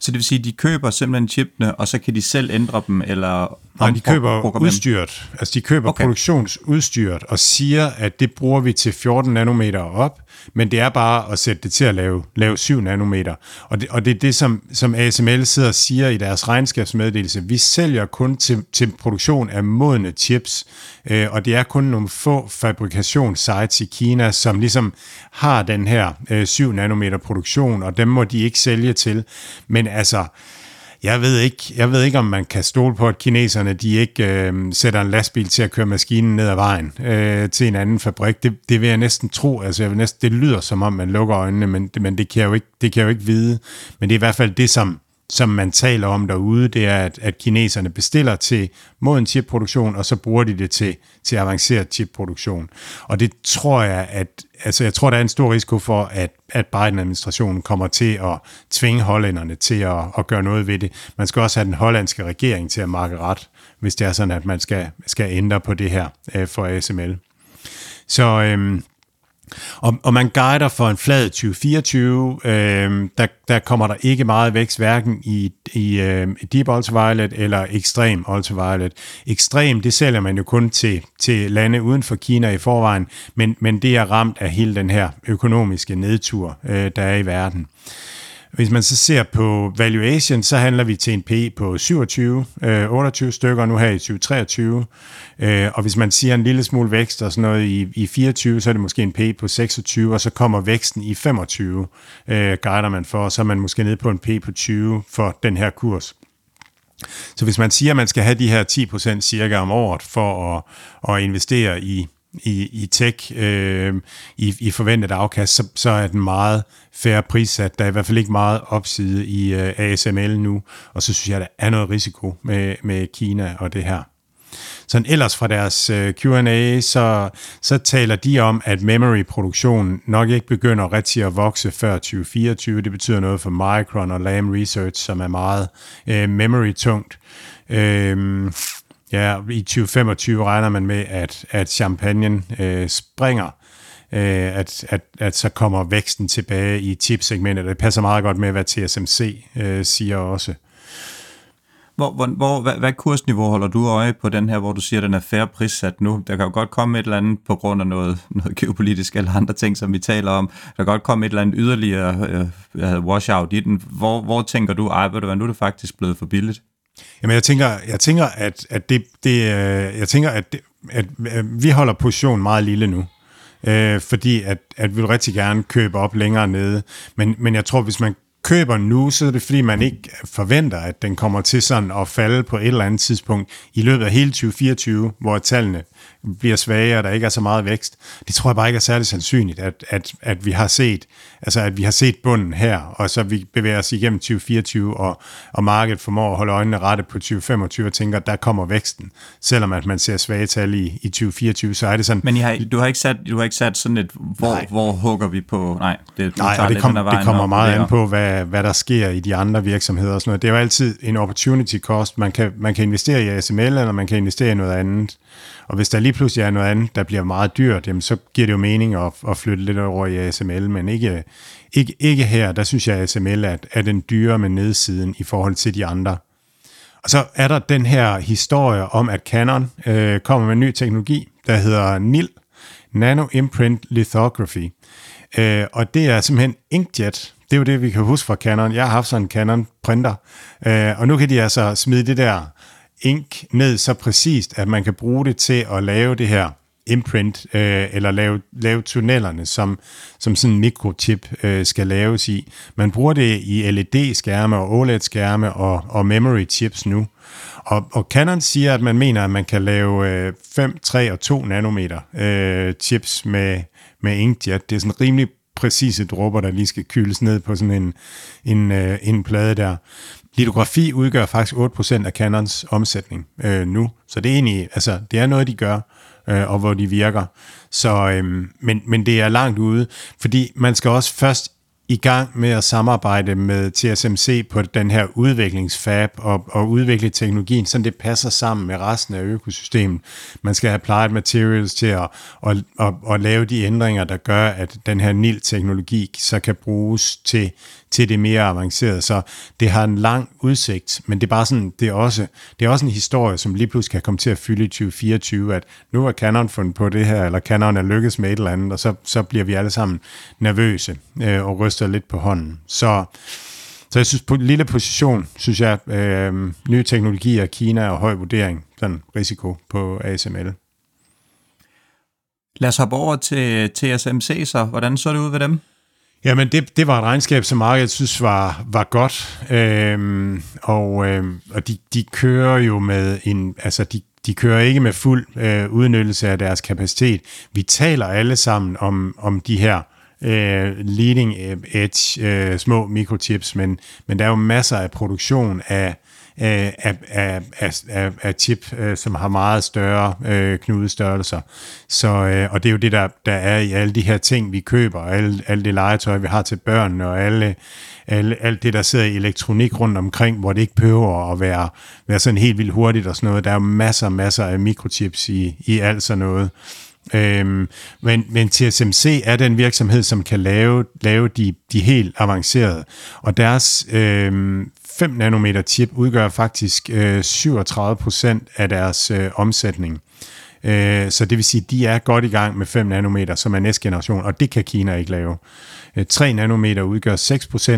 Så det vil sige, at de køber simpelthen chipene, og så kan de selv ændre dem, eller Nej, de køber udstyret. Altså, de køber okay. produktionsudstyret og siger, at det bruger vi til 14 nanometer op, men det er bare at sætte det til at lave, lave 7 nanometer. Og det, og det er det, som, som ASML sidder og siger i deres regnskabsmeddelelse. Vi sælger kun til, til produktion af modne chips, øh, og det er kun nogle få fabrikationssites i Kina, som ligesom har den her øh, 7 nanometer produktion, og dem må de ikke sælge til. Men altså, jeg ved ikke, jeg ved ikke om man kan stole på, at kineserne de ikke øh, sætter en lastbil til at køre maskinen ned ad vejen øh, til en anden fabrik. Det, det vil jeg næsten tro. Altså, jeg vil næsten, det lyder som om, man lukker øjnene, men, men det, kan jeg jo ikke, det kan jeg jo ikke vide. Men det er i hvert fald det, som, som man taler om derude, det er, at, at kineserne bestiller til moden chipproduktion, og så bruger de det til, til avanceret chipproduktion. Og det tror jeg, at altså jeg tror, der er en stor risiko for, at, at Biden-administrationen kommer til at tvinge hollænderne til at, at gøre noget ved det. Man skal også have den hollandske regering til at markere ret, hvis det er sådan, at man skal, skal ændre på det her øh, for ASML. Så øhm, og, og man guider for en flad 2024, øh, der, der kommer der ikke meget vækst, hverken i, i øh, Deep Ultraviolet eller Extreme Ultraviolet. Ekstrem, det sælger man jo kun til, til lande uden for Kina i forvejen, men, men det er ramt af hele den her økonomiske nedtur, øh, der er i verden. Hvis man så ser på valuation, så handler vi til en P på 27, øh, 28 stykker nu her i 2023. Øh, og hvis man siger en lille smule vækst og sådan noget i, i 24, så er det måske en P på 26, og så kommer væksten i 25, øh, guider man for, og så er man måske nede på en P på 20 for den her kurs. Så hvis man siger, at man skal have de her 10% cirka om året for at, at investere i, i, i tech øh, i, i forventet afkast, så, så er den meget færre prissat. Der er i hvert fald ikke meget opside i øh, ASML nu, og så synes jeg, der er noget risiko med, med Kina og det her. Sådan ellers fra deres øh, Q&A, så, så taler de om, at memory-produktionen nok ikke begynder rigtig at vokse før 2024. Det betyder noget for Micron og Lam Research, som er meget øh, memory-tungt. Øh, Ja, i 2025 regner man med, at, at champagne øh, springer øh, at, at, at så kommer væksten tilbage i chipsegmentet. Det passer meget godt med, hvad TSMC øh, siger også. Hvor, hvor, hvor, hvad, hvad kursniveau holder du øje på den her, hvor du siger, at den er færre prissat nu? Der kan jo godt komme et eller andet på grund af noget, noget geopolitisk eller andre ting, som vi taler om. Der kan godt komme et eller andet yderligere øh, washout i den. Hvor, hvor tænker du, ej, ved du hvad, nu er det faktisk blevet for billigt? Jamen, jeg tænker, jeg tænker at, at, det, det, øh, jeg tænker, at, det, at, at vi holder position meget lille nu. Øh, fordi at, at vi vil rigtig gerne købe op længere nede. Men, men jeg tror, hvis man køber nu, så er det fordi, man ikke forventer, at den kommer til sådan at falde på et eller andet tidspunkt i løbet af hele 2024, hvor tallene bliver svage, og der ikke er så meget vækst. Det tror jeg bare ikke er særlig sandsynligt, at, at, at vi har set altså at vi har set bunden her, og så vi bevæger os igennem 2024, og, og markedet formår at holde øjnene rette på 2025 og tænker, at der kommer væksten. Selvom at man ser svage tal i, i 2024, så er det sådan... Men I har, du, har ikke sat, du har ikke sat sådan et, hvor, nej. hvor hugger vi på... Nej, det, nej og det, kom, det kommer meget an på, hvad, hvad der sker i de andre virksomheder og sådan noget. Det er jo altid en opportunity cost. Man kan, man kan investere i ASML, eller man kan investere i noget andet. Og hvis der lige pludselig er noget andet, der bliver meget dyrt, jamen, så giver det jo mening at, at flytte lidt over i ASML, men ikke, ikke, ikke her. Der synes jeg, at ASML er, er den dyre med nedsiden i forhold til de andre. Og så er der den her historie om, at Canon øh, kommer med en ny teknologi, der hedder NIL, Nano Imprint Lithography. Øh, og det er simpelthen inkjet. Det er jo det, vi kan huske fra Canon. Jeg har haft sådan en Canon printer, øh, og nu kan de altså smide det der ink ned så præcist, at man kan bruge det til at lave det her imprint, øh, eller lave, lave tunnelerne, som, som sådan en mikrochip øh, skal laves i. Man bruger det i LED-skærme og OLED-skærme og, og memory chips nu. Og, og Canon siger, at man mener, at man kan lave øh, 5, 3 og 2 nanometer øh, chips med, med inkjet. Det er sådan rimelig præcise dråber, der lige skal kyles ned på sådan en, en, øh, en plade der. Litografi udgør faktisk 8% af Canons omsætning øh, nu, så det er egentlig, altså, det er noget, de gør, øh, og hvor de virker. Så, øh, men, men det er langt ude, fordi man skal også først i gang med at samarbejde med TSMC på den her udviklingsfab og, og udvikle teknologien, så det passer sammen med resten af økosystemet. Man skal have applied materials til at, at, at, at lave de ændringer, der gør, at den her NIL-teknologi så kan bruges til til det mere avancerede. Så det har en lang udsigt, men det er bare sådan, det er også, det er også en historie, som lige pludselig kan komme til at fylde i 2024, at nu er Canon fundet på det her, eller Canon er lykkes med et eller andet, og så, så bliver vi alle sammen nervøse øh, og ryster lidt på hånden. Så så jeg synes, på lille position, synes jeg, øh, nye teknologier, Kina og høj vurdering, sådan risiko på ASML. Lad os hoppe over til TSMC så. Hvordan så det ud ved dem? Jamen, det, det var et regnskab, som markedet synes var, var godt, øhm, og, øhm, og de, de kører jo med en, altså de, de kører ikke med fuld øh, udnyttelse af deres kapacitet. Vi taler alle sammen om, om de her øh, leading edge øh, små mikrochips, men, men der er jo masser af produktion af, af, af, af, af, af chip, øh, som har meget større øh, knudestørrelser. Så, øh, og det er jo det, der, der er i alle de her ting, vi køber, og alle, alle det legetøj, vi har til børnene, og alle, alle, alt det, der sidder i elektronik rundt omkring, hvor det ikke behøver at være, være sådan helt vildt hurtigt og sådan noget. Der er jo masser masser af mikrochips i, i alt sådan noget. Øhm, men, men TSMC er den virksomhed, som kan lave, lave de, de helt avancerede. Og deres øhm, 5 nanometer chip udgør faktisk øh, 37 procent af deres øh, omsætning. Øh, så det vil sige, at de er godt i gang med 5 nanometer, som er næste generation, og det kan Kina ikke lave. Øh, 3 nanometer udgør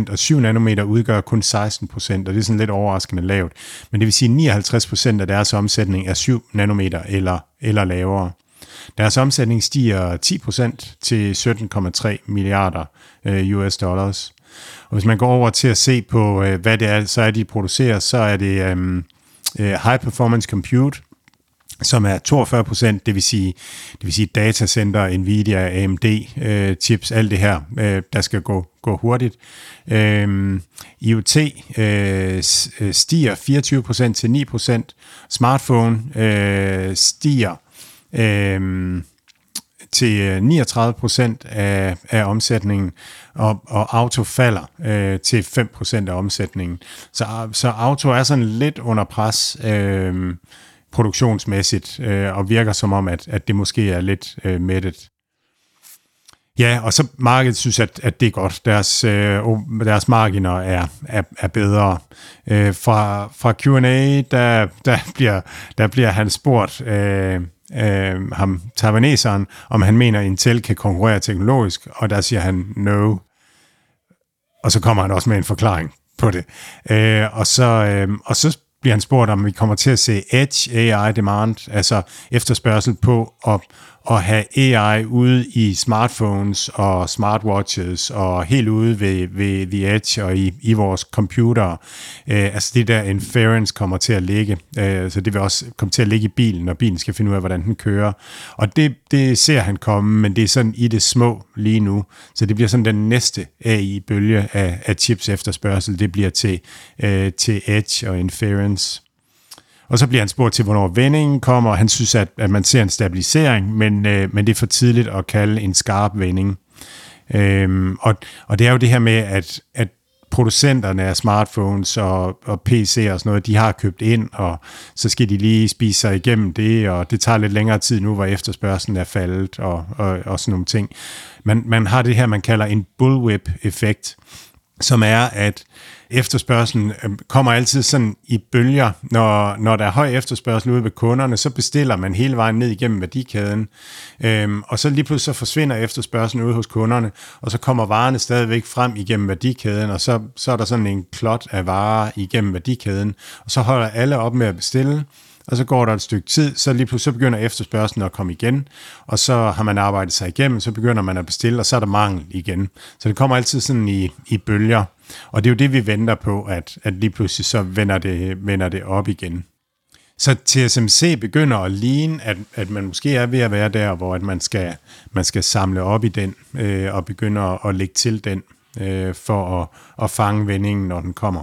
6%, og 7 nanometer udgør kun 16%, og det er sådan lidt overraskende lavt. Men det vil sige, at 59% af deres omsætning er 7 nanometer eller, eller lavere. Deres omsætning stiger 10% til 17,3 milliarder øh, US dollars. Og hvis man går over til at se på, øh, hvad det er, så er de producerer, så er det um, High Performance Compute, som er 42 procent, det vil sige, det vil sige datacenter, Nvidia, AMD, øh, chips, alt det her, øh, der skal gå, gå hurtigt. Øh, IoT øh, stiger 24 procent til 9 procent. Smartphone øh, stiger Øhm, øh, til 39 procent af, af omsætningen, og, og auto falder øh, til 5 procent af omsætningen. Så, så auto er sådan lidt under pres øh, produktionsmæssigt, øh, og virker som om, at, at det måske er lidt øh, mættet. Ja, og så markedet synes, at, at det er godt. Deres, øh, deres marginer er, er, er bedre. Øh, fra, fra Q&A, der, der, bliver, der bliver han spurgt, øh, øh, ham taiwaneseren, om han mener, at Intel kan konkurrere teknologisk, og der siger han no. Og så kommer han også med en forklaring på det. Øh, og, så, øh, og så bliver han spurgt, om vi kommer til at se Edge AI demand, altså efterspørgsel på at at have AI ude i smartphones og smartwatches og helt ude ved, ved The Edge og i, i vores computer. Øh, altså det der inference kommer til at ligge, øh, så det vil også komme til at ligge i bilen, når bilen skal finde ud af, hvordan den kører. Og det, det ser han komme, men det er sådan i det små lige nu. Så det bliver sådan den næste AI-bølge af, af chips efterspørgsel, det bliver til, øh, til Edge og inference. Og så bliver han spurgt til, hvornår vendingen kommer. Han synes, at, at man ser en stabilisering, men, øh, men det er for tidligt at kalde en skarp vending. Øhm, og, og det er jo det her med, at, at producenterne af smartphones og, og PC'er og sådan noget, de har købt ind, og så skal de lige spise sig igennem det, og det tager lidt længere tid nu, hvor efterspørgselen er faldet og, og, og sådan nogle ting. Man, man har det her, man kalder en bullwhip-effekt, som er, at efterspørgselen øhm, kommer altid sådan i bølger. Når, når der er høj efterspørgsel ude ved kunderne, så bestiller man hele vejen ned igennem værdikæden, øhm, og så lige pludselig så forsvinder efterspørgselen ude hos kunderne, og så kommer varerne stadigvæk frem igennem værdikæden, og så, så er der sådan en klot af varer igennem værdikæden, og så holder alle op med at bestille, og så går der et stykke tid, så lige pludselig så begynder efterspørgselen at komme igen, og så har man arbejdet sig igennem, så begynder man at bestille, og så er der mangel igen. Så det kommer altid sådan i, i bølger, og det er jo det, vi venter på, at, at lige pludselig så vender det, vender det op igen. Så TSMC begynder at ligne, at, at man måske er ved at være der, hvor at man, skal, man skal samle op i den, øh, og begynde at, at lægge til den, øh, for at, at fange vendingen, når den kommer.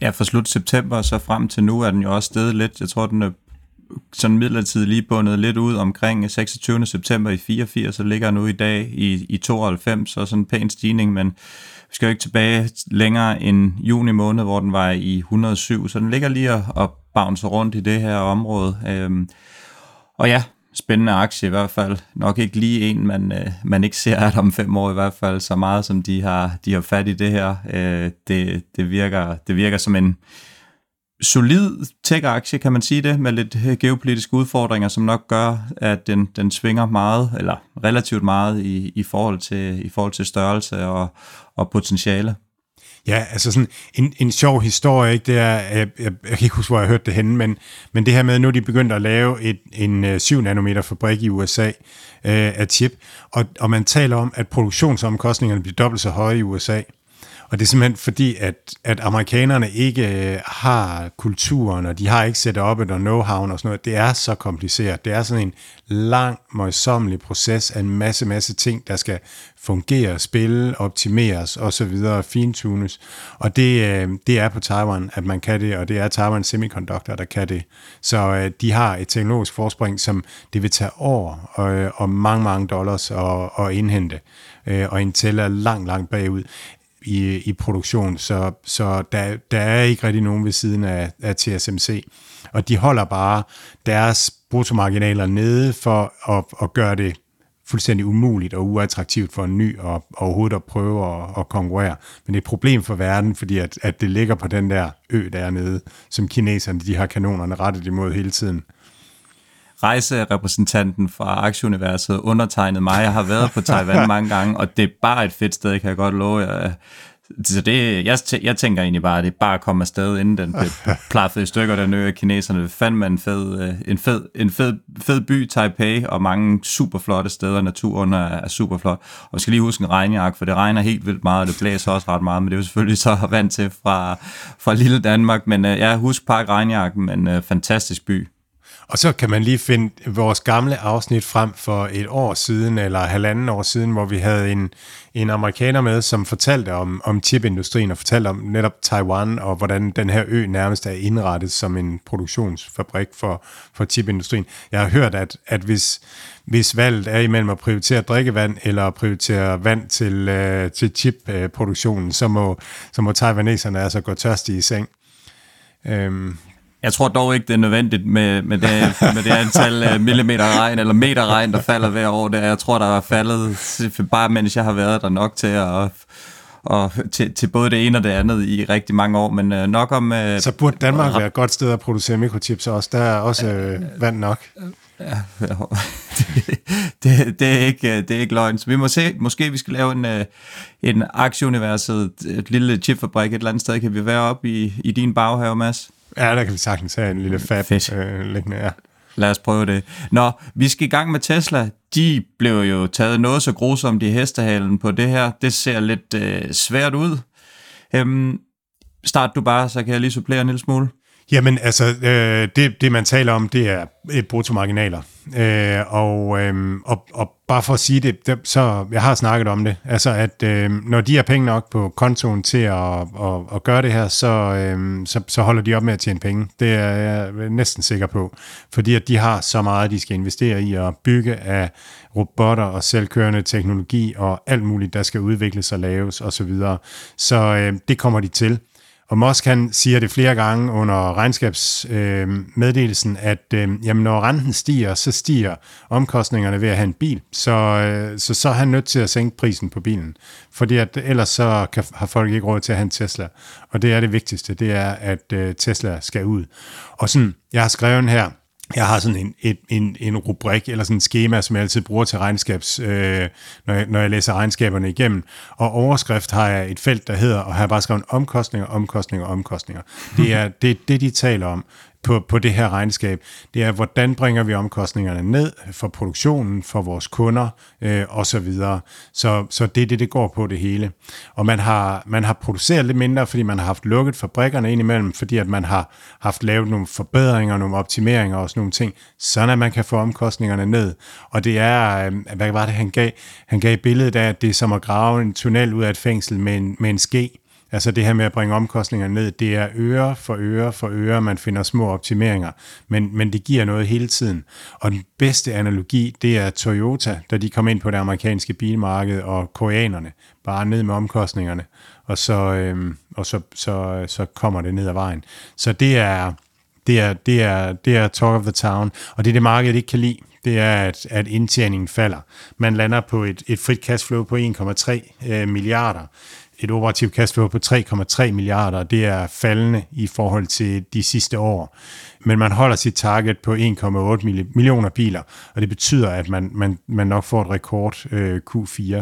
Ja, fra slut september så frem til nu er den jo også stedet lidt. Jeg tror, den er sådan midlertidigt lige bundet lidt ud omkring 26. september i 84, så ligger nu i dag i, i 92, så sådan en pæn stigning, men vi skal jo ikke tilbage længere end juni måned, hvor den var i 107, så den ligger lige og, og bounce rundt i det her område. Øhm, og ja, spændende aktie i hvert fald. Nok ikke lige en, man, øh, man ikke ser at om fem år i hvert fald, så meget som de har, de har fat i det her. Øh, det, det, virker, det virker som en solid tech-aktie, kan man sige det, med lidt geopolitiske udfordringer, som nok gør, at den, den svinger meget, eller relativt meget i, i, forhold, til, i forhold til størrelse og, og potentiale. Ja, altså sådan en, en sjov historie, ikke? Det er, jeg, jeg, jeg kan ikke huske, hvor jeg hørte det henne, men, men det her med, at nu er de begyndt at lave et, en øh, 7 nanometer fabrik i USA øh, af chip, og, og man taler om, at produktionsomkostningerne bliver dobbelt så høje i USA. Og det er simpelthen fordi, at, at amerikanerne ikke øh, har kulturen, og de har ikke setup'et og know-how og sådan noget. Det er så kompliceret. Det er sådan en lang, møjsommelig proces af en masse, masse ting, der skal fungere, spille, optimeres osv., fintunes. Og det, øh, det er på Taiwan, at man kan det, og det er Taiwan Semiconductor, der kan det. Så øh, de har et teknologisk forspring, som det vil tage år og, og mange, mange dollars at, at indhente. Og Intel er langt, langt bagud i, i produktion, så, så der, der er ikke rigtig nogen ved siden af, af TSMC. Og de holder bare deres bruttomarginaler nede for at, at gøre det fuldstændig umuligt og uattraktivt for en ny at overhovedet at prøve at, at konkurrere. Men det er et problem for verden, fordi at, at det ligger på den der ø dernede, som kineserne de har kanonerne rettet imod hele tiden rejserepræsentanten fra aktieuniverset undertegnet mig. Jeg har været på Taiwan mange gange, og det er bare et fedt sted, kan jeg godt love jer. Så det, jeg, jeg tænker egentlig bare, at det er bare at komme afsted, inden den blev plaffet i stykker, den ø kineserne. Det fandt man en fed, øh, en, fed, en fed, fed by, Taipei, og mange super flotte steder. Naturen er, er super flot. Og vi skal lige huske en regnjak, for det regner helt vildt meget, og det blæser også ret meget, men det er jo selvfølgelig så vant til fra, fra lille Danmark. Men uh, ja, husk park regnjakken, men uh, fantastisk by. Og så kan man lige finde vores gamle afsnit frem for et år siden, eller halvanden år siden, hvor vi havde en, en amerikaner med, som fortalte om, om chipindustrien, og fortalte om netop Taiwan, og hvordan den her ø nærmest er indrettet som en produktionsfabrik for, for chipindustrien. Jeg har hørt, at, at hvis, hvis valget er imellem at prioritere drikkevand, eller at prioritere vand til, øh, til chipproduktionen, så må, så må taiwaneserne altså gå tørstige i seng. Øhm, jeg tror dog ikke, det er nødvendigt med, med, det, med det antal uh, millimeter regn eller meter regn, der falder hver år. Det, jeg tror, der er faldet, bare mens jeg har været der nok til at og til, til både det ene og det andet i rigtig mange år, men uh, nok om... Uh, så burde Danmark være et godt sted at producere mikrochips også. Der er også uh, vand nok. Ja, det, det, det, er ikke, det er ikke løgn. Så vi må se, måske vi skal lave en, en aktieuniverset, et lille chipfabrik et eller andet sted. Kan vi være oppe i, i din baghave, Mads? Ja, der kan vi sagtens have en lille fab øh, liggende, ja. Lad os prøve det. Nå, vi skal i gang med Tesla. De blev jo taget noget så grusomt i hestehalen på det her. Det ser lidt øh, svært ud. Øhm, start du bare, så kan jeg lige supplere en lille smule. Jamen, altså, øh, det, det man taler om, det er øh, bruttomarginaler. Øh, og, øh, og, og bare for at sige det, det, så jeg har snakket om det, altså at øh, når de har penge nok på kontoen til at, at, at gøre det her, så, øh, så, så holder de op med at tjene penge. Det er jeg næsten sikker på, fordi at de har så meget, de skal investere i at bygge af robotter og selvkørende teknologi og alt muligt, der skal udvikles og laves osv. Så, videre. så øh, det kommer de til. Og Musk han siger det flere gange under regnskabsmeddelelsen, øh, at øh, jamen, når renten stiger, så stiger omkostningerne ved at have en bil. Så, øh, så, så er han nødt til at sænke prisen på bilen. Fordi at ellers så kan, har folk ikke råd til at have en Tesla. Og det er det vigtigste, det er, at øh, Tesla skal ud. Og sådan, jeg har skrevet her, jeg har sådan en, et, en, en rubrik eller sådan en schema, som jeg altid bruger til regnskabs, øh, når, jeg, når jeg læser regnskaberne igennem. Og overskrift har jeg et felt, der hedder, og har jeg bare skrevet omkostninger, omkostninger, omkostninger. Det er det, det, de taler om på, på det her regnskab, det er, hvordan bringer vi omkostningerne ned for produktionen, for vores kunder øh, osv. Så, så, så det er det, det går på det hele. Og man har, man har produceret lidt mindre, fordi man har haft lukket fabrikkerne ind imellem, fordi at man har haft lavet nogle forbedringer, nogle optimeringer og sådan nogle ting, sådan at man kan få omkostningerne ned. Og det er, øh, hvad var det, han gav? Han gav billedet af, at det er som at grave en tunnel ud af et fængsel med en, med en ske. Altså det her med at bringe omkostningerne ned, det er øre for øre for øre, man finder små optimeringer, men, men det giver noget hele tiden. Og den bedste analogi, det er Toyota, da de kom ind på det amerikanske bilmarked, og koreanerne, bare ned med omkostningerne, og så, øhm, og så, så, så kommer det ned ad vejen. Så det er, det er, det er, det er talk of the town, og det er det markedet ikke kan lide det er, at, at indtjeningen falder. Man lander på et, et frit cashflow på 1,3 øh, milliarder et operativt cashflow på 3,3 milliarder, det er faldende i forhold til de sidste år. Men man holder sit target på 1,8 millioner biler, og det betyder, at man, man, man nok får et rekord øh, Q4.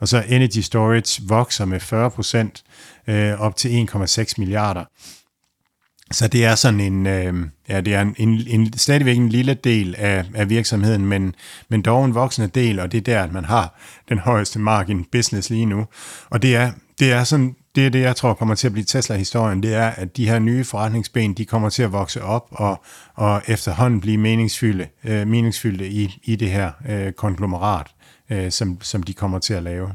Og så Energy Storage vokser med 40 procent øh, op til 1,6 milliarder. Så det er sådan en, øh, ja, det er en, en, en, stadigvæk en lille del af, af virksomheden, men, men dog en voksende del, og det er der, at man har den højeste margin business lige nu. Og det er, det er sådan, det er det, jeg tror kommer til at blive Tesla-historien, det er, at de her nye forretningsben, de kommer til at vokse op og, og efterhånden blive meningsfyldte, øh, meningsfyldte i, i det her øh, konglomerat, øh, som, som de kommer til at lave.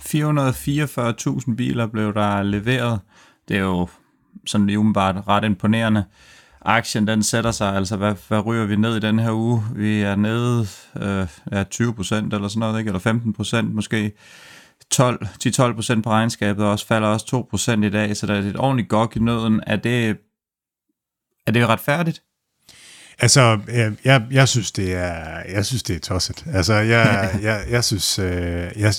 444.000 biler blev der leveret. Det er jo sådan lige umiddelbart ret imponerende. Aktien, den sætter sig, altså hvad, hvad ryger vi ned i den her uge? Vi er nede øh, ja, 20 procent eller sådan noget, ikke? eller 15 procent måske. 12, 10-12 procent på regnskabet, og også falder også 2 procent i dag, så der er et ordentligt godt i nøden. Er det, er det retfærdigt? Altså, jeg, jeg, jeg synes, det er, jeg synes, det er tosset. Altså, jeg, jeg, jeg synes, øh, jeg,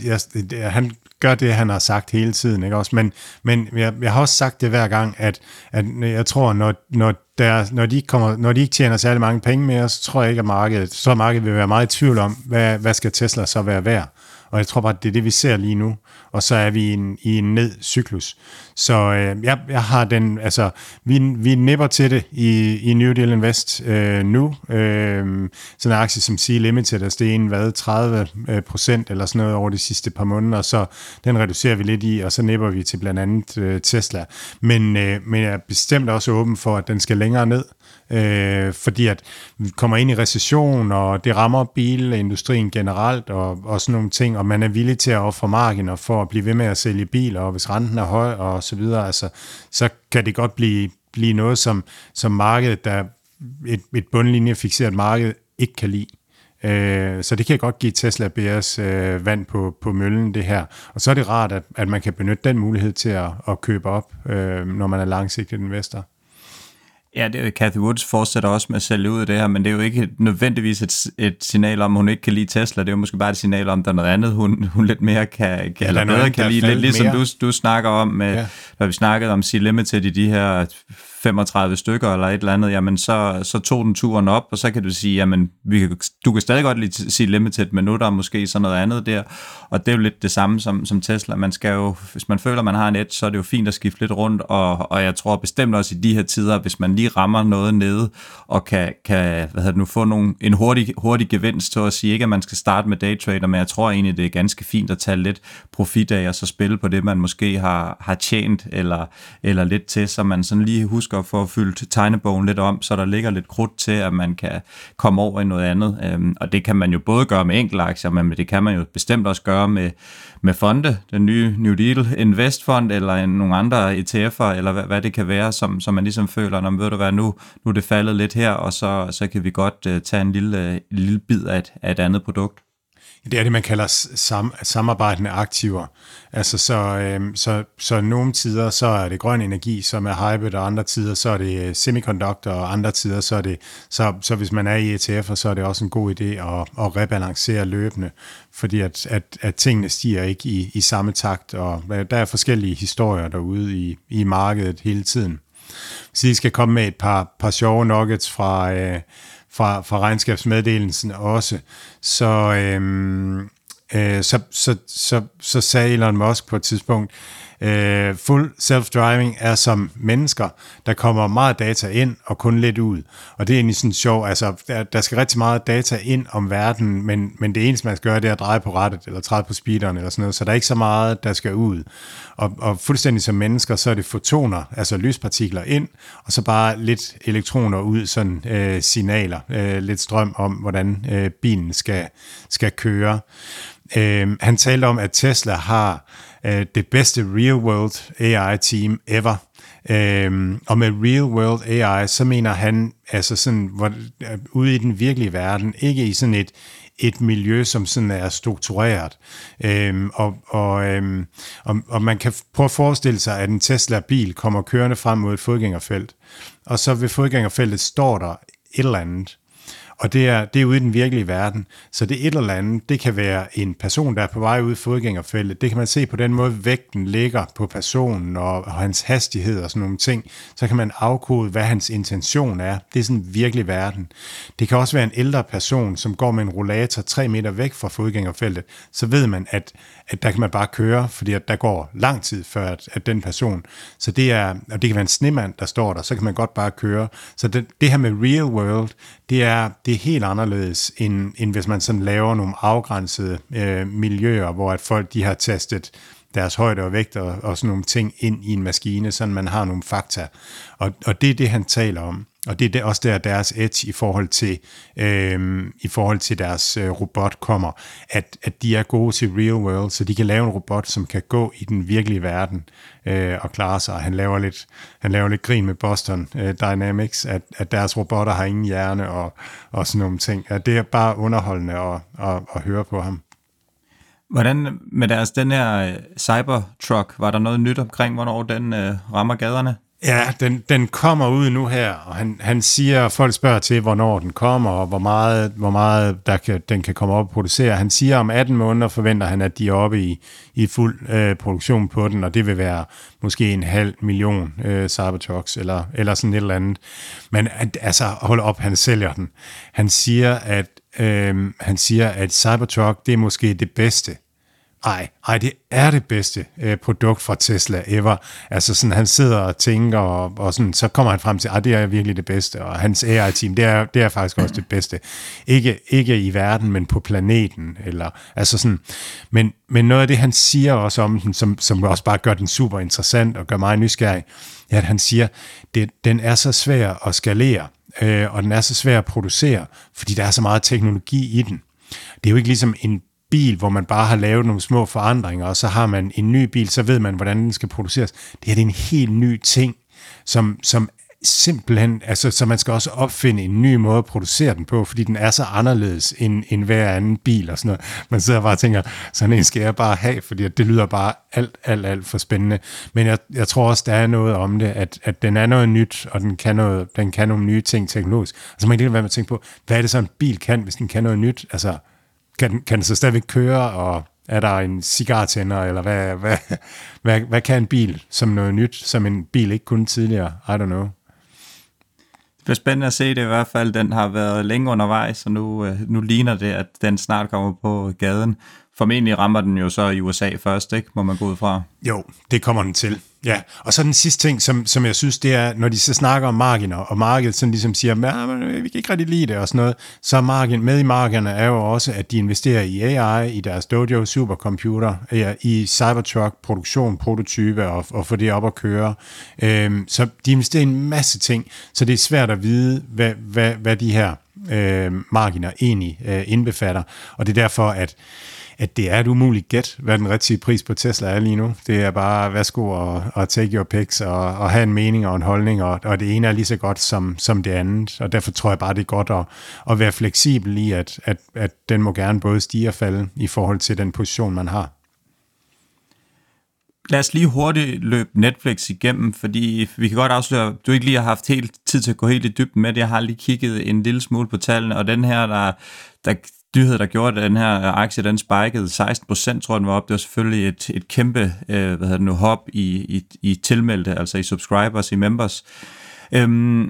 jeg, han gør det, han har sagt hele tiden, ikke også? Men, men jeg, jeg har også sagt det hver gang, at, at jeg tror, når, når, der, når, de kommer, når de ikke tjener særlig mange penge mere, så tror jeg ikke, at markedet, så markedet vil være meget i tvivl om, hvad, hvad skal Tesla så være værd? Og jeg tror bare, det er det, vi ser lige nu. Og så er vi i en, i en ned-cyklus. Så øh, jeg, jeg har den, altså, vi, vi nipper til det i, i New Deal Invest øh, nu. Øh, sådan en aktie som Sea Limited altså, er steget, hvad, 30 øh, procent eller sådan noget over de sidste par måneder, så den reducerer vi lidt i, og så nipper vi til blandt andet øh, Tesla. Men, øh, men jeg er bestemt også åben for, at den skal længere ned øh, fordi at vi kommer ind i recession, og det rammer bilindustrien generelt, og, og sådan nogle ting, og man er villig til at ofre marginer for at blive ved med at sælge biler, og hvis renten er høj, og så videre, altså, så kan det godt blive, blive noget, som, som markedet, der et, et bundlinjefixeret marked, ikke kan lide. Øh, så det kan godt give Tesla BS øh, vand på, på møllen, det her. Og så er det rart, at, at man kan benytte den mulighed til at, at købe op, øh, når man er langsigtet investor. Ja, det er Cathy Woods fortsætter også med at sælge ud af det her, men det er jo ikke nødvendigvis et, et signal om, at hun ikke kan lide Tesla. Det er jo måske bare et signal om, at der er noget andet, hun, hun lidt mere kan, kan eller bedre kan lide. Lidt ligesom du, du snakker om, med, ja. når vi snakkede om C-Limited i de her 35 stykker eller et eller andet, jamen så, så tog den turen op, og så kan du sige, jamen vi kan, du kan stadig godt lige sige limited, men nu er der måske sådan noget andet der, og det er jo lidt det samme som, som Tesla. Man skal jo, hvis man føler, man har en edge, så er det jo fint at skifte lidt rundt, og, og jeg tror bestemt også i de her tider, hvis man lige rammer noget nede, og kan, kan hvad hedder nu, få nogle, en hurtig, hurtig gevinst, til at sige ikke, at man skal starte med daytrader, men jeg tror egentlig, det er ganske fint at tage lidt profit af, og så spille på det, man måske har, har tjent, eller, eller lidt til, så man sådan lige husker at få fyldt tegnebogen lidt om, så der ligger lidt krudt til, at man kan komme over i noget andet. Øhm, og det kan man jo både gøre med enkeltaktier, men det kan man jo bestemt også gøre med, med fonde, den nye New Deal Invest Fund, eller en, nogle andre ETF'er, eller hvad, hvad det kan være, som, som man ligesom føler, når man ved du hvad, nu, nu er det faldet lidt her, og så, så kan vi godt uh, tage en lille, øh, en lille bid af et, af et andet produkt. Det er det, man kalder sam, samarbejdende aktiver. Altså så, øhm, så, så nogle tider, så er det grøn energi, som er hyped, og andre tider, så er det øh, semiconductor, og andre tider, så er det, så, så hvis man er i ETF'er, så er det også en god idé at, at rebalancere løbende, fordi at, at, at tingene stiger ikke i, i samme takt, og øh, der er forskellige historier derude i, i markedet hele tiden. Så I skal komme med et par, par sjove nuggets fra, øh, fra, fra regnskabsmeddelelsen også, så, øhm, øh, så, så, så, så sagde Elon Musk på et tidspunkt, Øh, full self-driving er som mennesker, der kommer meget data ind og kun lidt ud. Og det er egentlig sådan sjov, altså der, der skal rigtig meget data ind om verden, men, men det eneste man skal gøre, det er at dreje på rettet, eller træde på speederen, eller sådan noget, så der er ikke så meget, der skal ud. Og, og fuldstændig som mennesker, så er det fotoner, altså lyspartikler ind, og så bare lidt elektroner ud, sådan øh, signaler, øh, lidt strøm om, hvordan øh, bilen skal, skal køre. Øh, han talte om, at Tesla har øh, det bedste real-world AI-team ever. Øhm, og med real world AI, så mener han altså sådan, hvor, øh, ude i den virkelige verden, ikke i sådan et, et miljø, som sådan er struktureret. Øhm, og, og, øhm, og, og man kan prøve at forestille sig, at en Tesla-bil kommer kørende frem mod et fodgængerfelt, og så ved fodgængerfeltet står der et eller andet, og det er, det er ude i den virkelige verden. Så det er et eller andet. Det kan være en person, der er på vej ud i fodgængerfeltet. Det kan man se på den måde, vægten ligger på personen og, og hans hastighed og sådan nogle ting. Så kan man afkode, hvad hans intention er. Det er sådan en virkelig verden. Det kan også være en ældre person, som går med en rollator tre meter væk fra fodgængerfeltet. Så ved man, at, at der kan man bare køre, fordi at der går lang tid før, at, at den person... Så det er, og det kan være en snemand, der står der, så kan man godt bare køre. Så det, det her med real world, det er, det er helt anderledes, end, end hvis man sådan laver nogle afgrænsede øh, miljøer, hvor at folk de har testet deres højde og vægt og, og sådan nogle ting ind i en maskine, sådan man har nogle fakta. Og, og det er det, han taler om. Og det er også der, deres edge i forhold til, øh, i forhold til deres øh, robot kommer, at, at de er gode til real world, så de kan lave en robot, som kan gå i den virkelige verden øh, og klare sig. Han laver lidt, han laver lidt grin med Boston øh, Dynamics, at, at deres robotter har ingen hjerne og, og sådan nogle ting. At det er bare underholdende at, at, at høre på ham. Hvordan med deres, den her øh, Cybertruck, var der noget nyt omkring, hvornår den øh, rammer gaderne? Ja, den, den kommer ud nu her, og han, han siger, folk spørger til, hvornår den kommer, og hvor meget, hvor meget der kan, den kan komme op og producere. Han siger, om 18 måneder forventer han, at de er oppe i, i fuld øh, produktion på den, og det vil være måske en halv million øh, Cybertrucks, eller, eller sådan et eller andet. Men altså, hold op, han sælger den. Han siger, at, øh, han siger, at Cybertruck, det er måske det bedste ej, ej, det er det bedste øh, produkt fra Tesla ever. Altså sådan, han sidder og tænker, og, og sådan, så kommer han frem til, at det er virkelig det bedste, og hans AI-team, det er, det er faktisk også det bedste. Ikke, ikke i verden, men på planeten, eller, altså sådan, men, men noget af det, han siger også om den, som, som også bare gør den super interessant, og gør mig nysgerrig, er, at han siger, det, den er så svær at skalere, øh, og den er så svær at producere, fordi der er så meget teknologi i den. Det er jo ikke ligesom en bil, hvor man bare har lavet nogle små forandringer, og så har man en ny bil, så ved man, hvordan den skal produceres. Det her det er en helt ny ting, som, som simpelthen, altså, så man skal også opfinde en ny måde at producere den på, fordi den er så anderledes end, end hver anden bil og sådan noget. Man sidder bare og tænker, sådan en skal jeg bare have, fordi det lyder bare alt, alt, alt for spændende. Men jeg, jeg tror også, der er noget om det, at, at den er noget nyt, og den kan, noget, den kan nogle nye ting teknologisk. Altså man kan ikke være med at tænke på, hvad er det så en bil kan, hvis den kan noget nyt? Altså, kan, kan den så stadigvæk køre, og er der en cigartænder, eller hvad, hvad, hvad, hvad kan en bil som noget nyt, som en bil ikke kunne tidligere? I don't know. Det bliver spændende at se det i hvert fald. Den har været længe undervejs, og nu, øh, nu ligner det, at den snart kommer på gaden. Formentlig rammer den jo så i USA først, ikke? må man gå ud fra. Jo, det kommer den til. Ja, og så den sidste ting, som, som jeg synes, det er, når de så snakker om marginer, og markedet sådan ligesom siger, ja, men øh, vi kan ikke rigtig lide det og sådan noget, så margin, med i markederne er jo også, at de investerer i AI, i deres Dojo supercomputer, ja, i Cybertruck, produktion, prototype og, og få det op at køre. Øhm, så de investerer i en masse ting, så det er svært at vide, hvad, hvad, hvad de her øh, marginer egentlig øh, indbefatter, og det er derfor, at at det er et umuligt gæt, hvad den rigtige pris på Tesla er lige nu. Det er bare, værsgo og, og take your picks og, og have en mening og en holdning, og, og det ene er lige så godt som, som det andet, og derfor tror jeg bare, det er godt at, at være fleksibel i, at, at, at den må gerne både stige og falde i forhold til den position, man har. Lad os lige hurtigt løbe Netflix igennem, fordi vi kan godt afsløre, at du ikke lige har haft helt tid til at gå helt i dybden med det. Jeg har lige kigget en lille smule på tallene, og den her, der, der nyhed, der gjorde, at den her øh, aktie, den spikede 16 procent, tror jeg, den var op. Det var selvfølgelig et, et kæmpe, øh, hvad hedder det nu, hop i, i, i tilmeldte, altså i subscribers, i members. Øhm,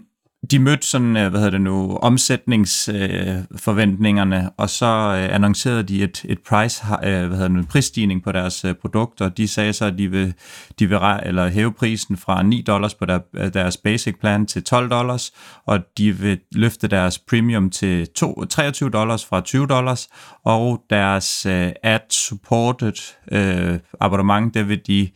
de mødte sådan, øh, hvad hedder det nu, omsætningsforventningerne, øh, og så øh, annoncerede de et, et price, øh, hvad hedder det, en prisstigning på deres øh, produkter. De sagde så, at de vil, de vil eller hæve prisen fra 9 dollars på der, øh, deres basic plan til 12 dollars, og de vil løfte deres premium til 2, 23 dollars fra 20 dollars, og deres øh, ad-supported øh, abonnement, det vil de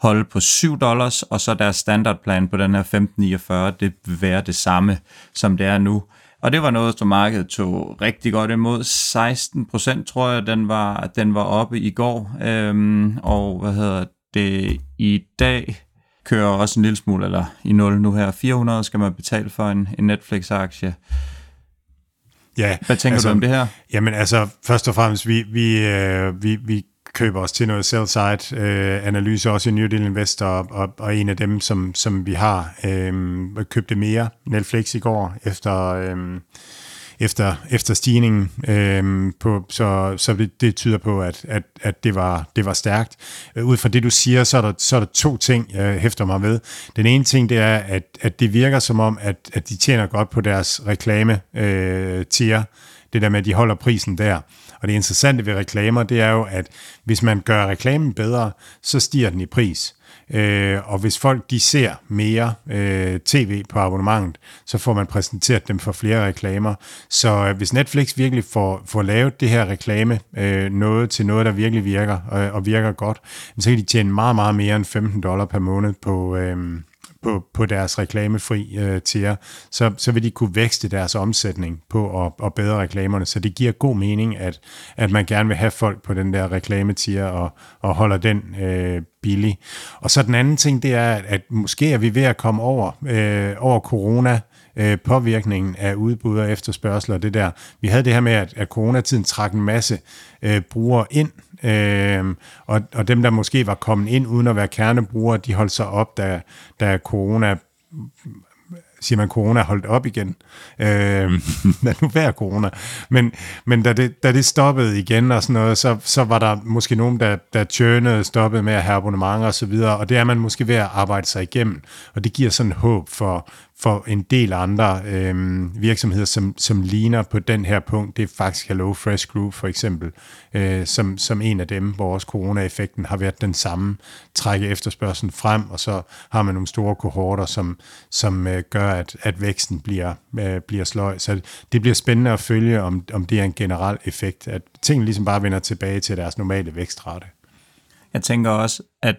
holde på 7 dollars, og så deres standardplan på den her 1549, det vil være det samme, som det er nu. Og det var noget, som markedet tog rigtig godt imod. 16 procent, tror jeg, den var, den var oppe i går. Øhm, og hvad hedder det, i dag kører også en lille smule, eller i 0 nu her. 400 skal man betale for en, en Netflix-aktie. Ja, Hvad tænker altså, du om det her? Jamen altså, først og fremmest, vi, vi, øh, vi, vi køber os til noget sell-side øh, analyse, også i New Deal Investor, og, og en af dem, som, som vi har, øh, købte mere Netflix i går, efter, øh, efter, efter stigningen, øh, på, så, så det, det tyder på, at, at, at det, var, det var stærkt. Øh, ud fra det, du siger, så er der, så er der to ting, jeg hæfter mig ved. Den ene ting, det er, at, at det virker som om, at, at de tjener godt på deres reklame-tier, øh, det der med, at de holder prisen der. Og det interessante ved reklamer, det er jo, at hvis man gør reklamen bedre, så stiger den i pris. Øh, og hvis folk de ser mere øh, tv på abonnementet, så får man præsenteret dem for flere reklamer. Så øh, hvis Netflix virkelig får, får lavet det her reklame øh, noget til noget, der virkelig virker øh, og virker godt, så kan de tjene meget, meget mere end 15 dollar per måned på, øh, på, på deres reklamefri øh, tier, så, så vil de kunne vækste deres omsætning på at, at bedre reklamerne. Så det giver god mening, at, at man gerne vil have folk på den der reklametier og, og holder den øh, billig. Og så den anden ting, det er, at måske er vi ved at komme over, øh, over corona øh, påvirkningen af udbud og efterspørgsel og det der. Vi havde det her med, at, at coronatiden trak en masse øh, brugere ind, øh, og, og dem, der måske var kommet ind uden at være kernebrugere, de holdt sig op, da, da corona siger man, corona holdt op igen. Øh, lad nu være corona. Men, men da, det, da det stoppede igen og sådan noget, så, så var der måske nogen, der, der tjørnede, stoppede med at have abonnementer og så videre, og det er man måske ved at arbejde sig igennem, og det giver sådan håb for, for en del andre øh, virksomheder, som, som ligner på den her punkt. Det er faktisk Hello Fresh Group for eksempel, øh, som, som en af dem, hvor også corona-effekten har været den samme, trække efterspørgselen frem, og så har man nogle store kohorter, som, som øh, gør, at, at væksten bliver, øh, bliver sløj. Så det bliver spændende at følge, om, om det er en generel effekt, at tingene ligesom bare vender tilbage til deres normale vækstrate. Jeg tænker også, at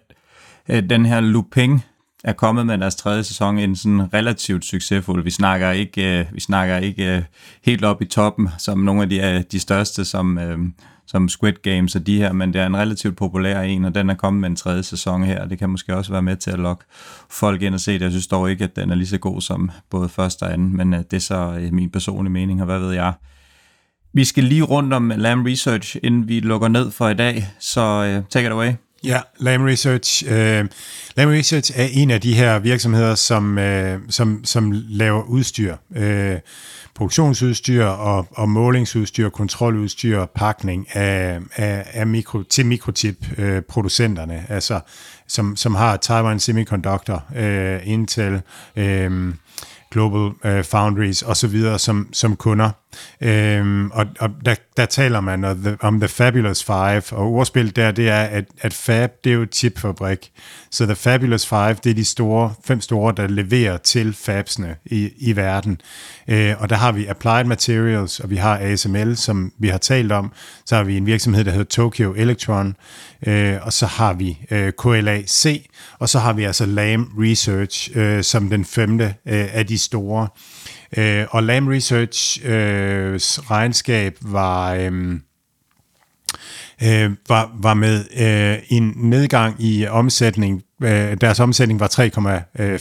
øh, den her looping, er kommet med deres tredje sæson en sådan relativt succesfuld. Vi snakker ikke, øh, vi snakker ikke øh, helt op i toppen, som nogle af de, øh, de største, som, øh, som Squid Games og de her, men det er en relativt populær en, og den er kommet med en tredje sæson her, og det kan måske også være med til at lokke folk ind og se det. Jeg synes dog ikke, at den er lige så god som både første og anden, men øh, det er så øh, min personlige mening, og hvad ved jeg. Vi skal lige rundt om Lam Research, inden vi lukker ned for i dag, så øh, take it away. Ja, Lam Research. Øh, Lam Research er en af de her virksomheder, som, øh, som, som laver udstyr. Øh, produktionsudstyr og, og målingsudstyr, kontroludstyr, og pakning af, af, af mikro, til mikrochip-producenterne, øh, altså som, som har Taiwan Semiconductor, øh, Intel, øh, Global øh, Foundries osv. Som, som kunder. Øhm, og og der, der taler man om the, om The Fabulous Five, og ordspillet der, det er, at, at Fab, det er jo chipfabrik. Så The Fabulous Five, det er de store, fem store, der leverer til fabsene i, i verden. Øh, og der har vi Applied Materials, og vi har ASML, som vi har talt om. Så har vi en virksomhed, der hedder Tokyo Electron, øh, og så har vi øh, KLAC, og så har vi altså LAM Research øh, som den femte øh, af de store. Øh, og Lam Research øh, regnskab var... Øh, øh, var, var med øh, en nedgang i omsætning. Øh, deres omsætning var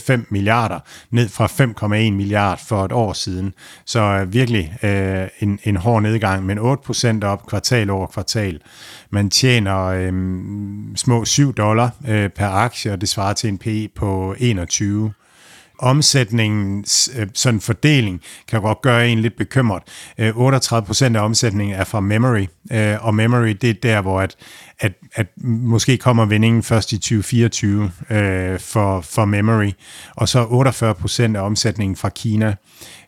3,5 øh, milliarder, ned fra 5,1 milliard for et år siden. Så øh, virkelig øh, en, en hård nedgang, men 8% op kvartal over kvartal. Man tjener øh, små 7 dollar øh, per aktie, og det svarer til en PE på 21 omsætningens øh, sådan fordeling kan godt gøre en lidt bekymret. Øh, 38% af omsætningen er fra memory, øh, og memory det er der, hvor at, at, at måske kommer vendingen først i 2024 øh, for, for memory, og så 48% af omsætningen fra Kina.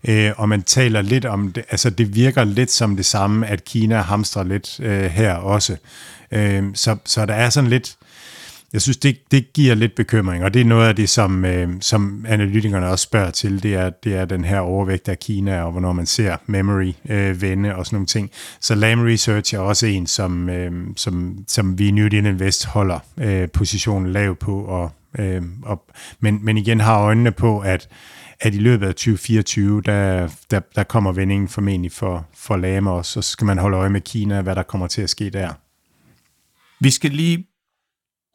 Øh, og man taler lidt om det, altså det virker lidt som det samme, at Kina hamstrer lidt her også. så, så der er sådan lidt, jeg synes, det, det giver lidt bekymring, og det er noget af det, som, øh, som analytikerne også spørger til, det er, det er den her overvægt af Kina, og hvornår man ser memory øh, vende og sådan nogle ting. Så Lam Research er også en, som, øh, som, som vi i New Deal Invest holder øh, positionen lav på, og, øh, og, men, men igen har øjnene på, at at i løbet af 2024, der, der, der kommer vendingen formentlig for, for Lame også, så skal man holde øje med Kina, hvad der kommer til at ske der. Vi skal lige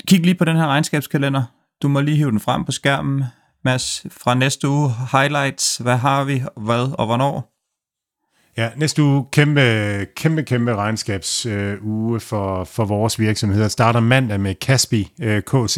Kig lige på den her regnskabskalender. Du må lige hive den frem på skærmen. Mads, fra næste uge, highlights, hvad har vi, hvad og hvornår? Ja, næste uge, kæmpe, kæmpe, kæmpe regnskabsuge øh, for, for vores virksomheder. Starter mandag med Kaspi øh, KZ,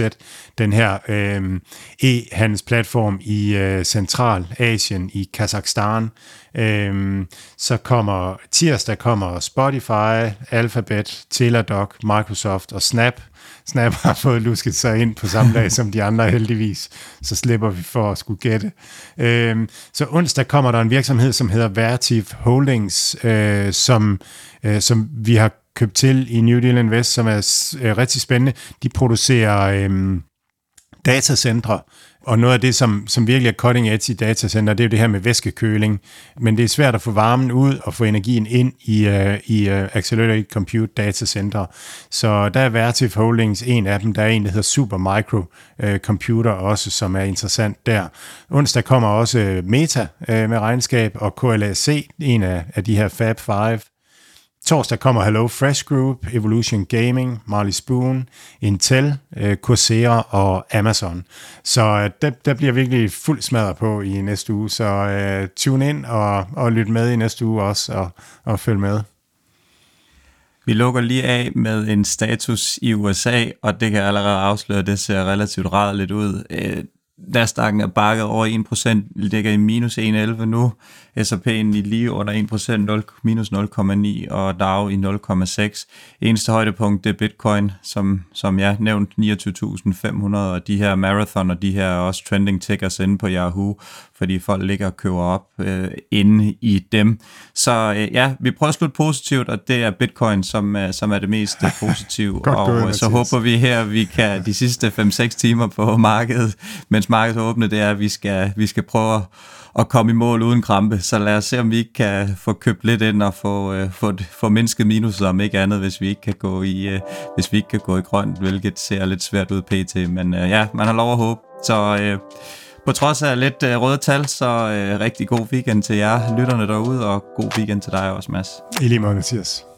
den her øh, e-handelsplatform i øh, Centralasien, i Kazakhstan. Øh, så kommer tirsdag kommer Spotify, Alphabet, Teladoc, Microsoft og Snap Snap har fået lusket sig ind på samme dag som de andre heldigvis, så slipper vi for at skulle gætte. Øhm, så onsdag kommer der en virksomhed, som hedder Vertiv Holdings, øh, som, øh, som vi har købt til i New Deal Invest, som er øh, rigtig spændende. De producerer øh, datacentre, og noget af det, som, som virkelig er cutting edge i datacenter, det er jo det her med væskekøling. Men det er svært at få varmen ud og få energien ind i, uh, i uh, Accelerated Compute Datacenter. Så der er Vertiv Holdings en af dem. Der er en, der hedder Supermicro uh, Computer også, som er interessant der. Onsdag kommer også Meta uh, med regnskab, og KLAC, en af, af de her Fab 5 Torsdag kommer Hello Fresh Group, Evolution Gaming, Marley Spoon, Intel, øh, Coursera og Amazon. Så øh, der, der bliver virkelig fuld smadret på i næste uge, så uh, tune ind og, og lyt med i næste uge også og, og følg med. Vi lukker lige af med en status i USA, og det kan allerede afsløre, det ser relativt rædeligt ud. Nasdaq'en er bakket over 1%, ligger i minus 1,11 nu. S&P'en i lige under 1%, 0, minus 0,9 og Dow i 0,6. Eneste højdepunkt det er Bitcoin, som, som jeg nævnt 29.500, og de her marathon og de her også trending tickers inde på Yahoo, fordi folk ligger og køber op øh, inde i dem. Så øh, ja, vi prøver at slutte positivt, og det er Bitcoin, som, øh, som er det mest øh, positive. Godt og gået, så Mathias. håber vi her, vi kan de sidste 5-6 timer på markedet, mens markedet er åbne, det er, at vi skal, vi skal prøve at at komme i mål uden krampe. Så lad os se, om vi ikke kan få købt lidt ind og få, øh, få, få mindsket minuset, om ikke andet, hvis vi ikke kan gå i, øh, hvis vi ikke kan gå i grønt, hvilket ser lidt svært ud pt. Men øh, ja, man har lov at håbe. Så øh, på trods af lidt øh, røde tal, så øh, rigtig god weekend til jer lytterne derude, og god weekend til dig også, Mads. I lige måde, Mathias.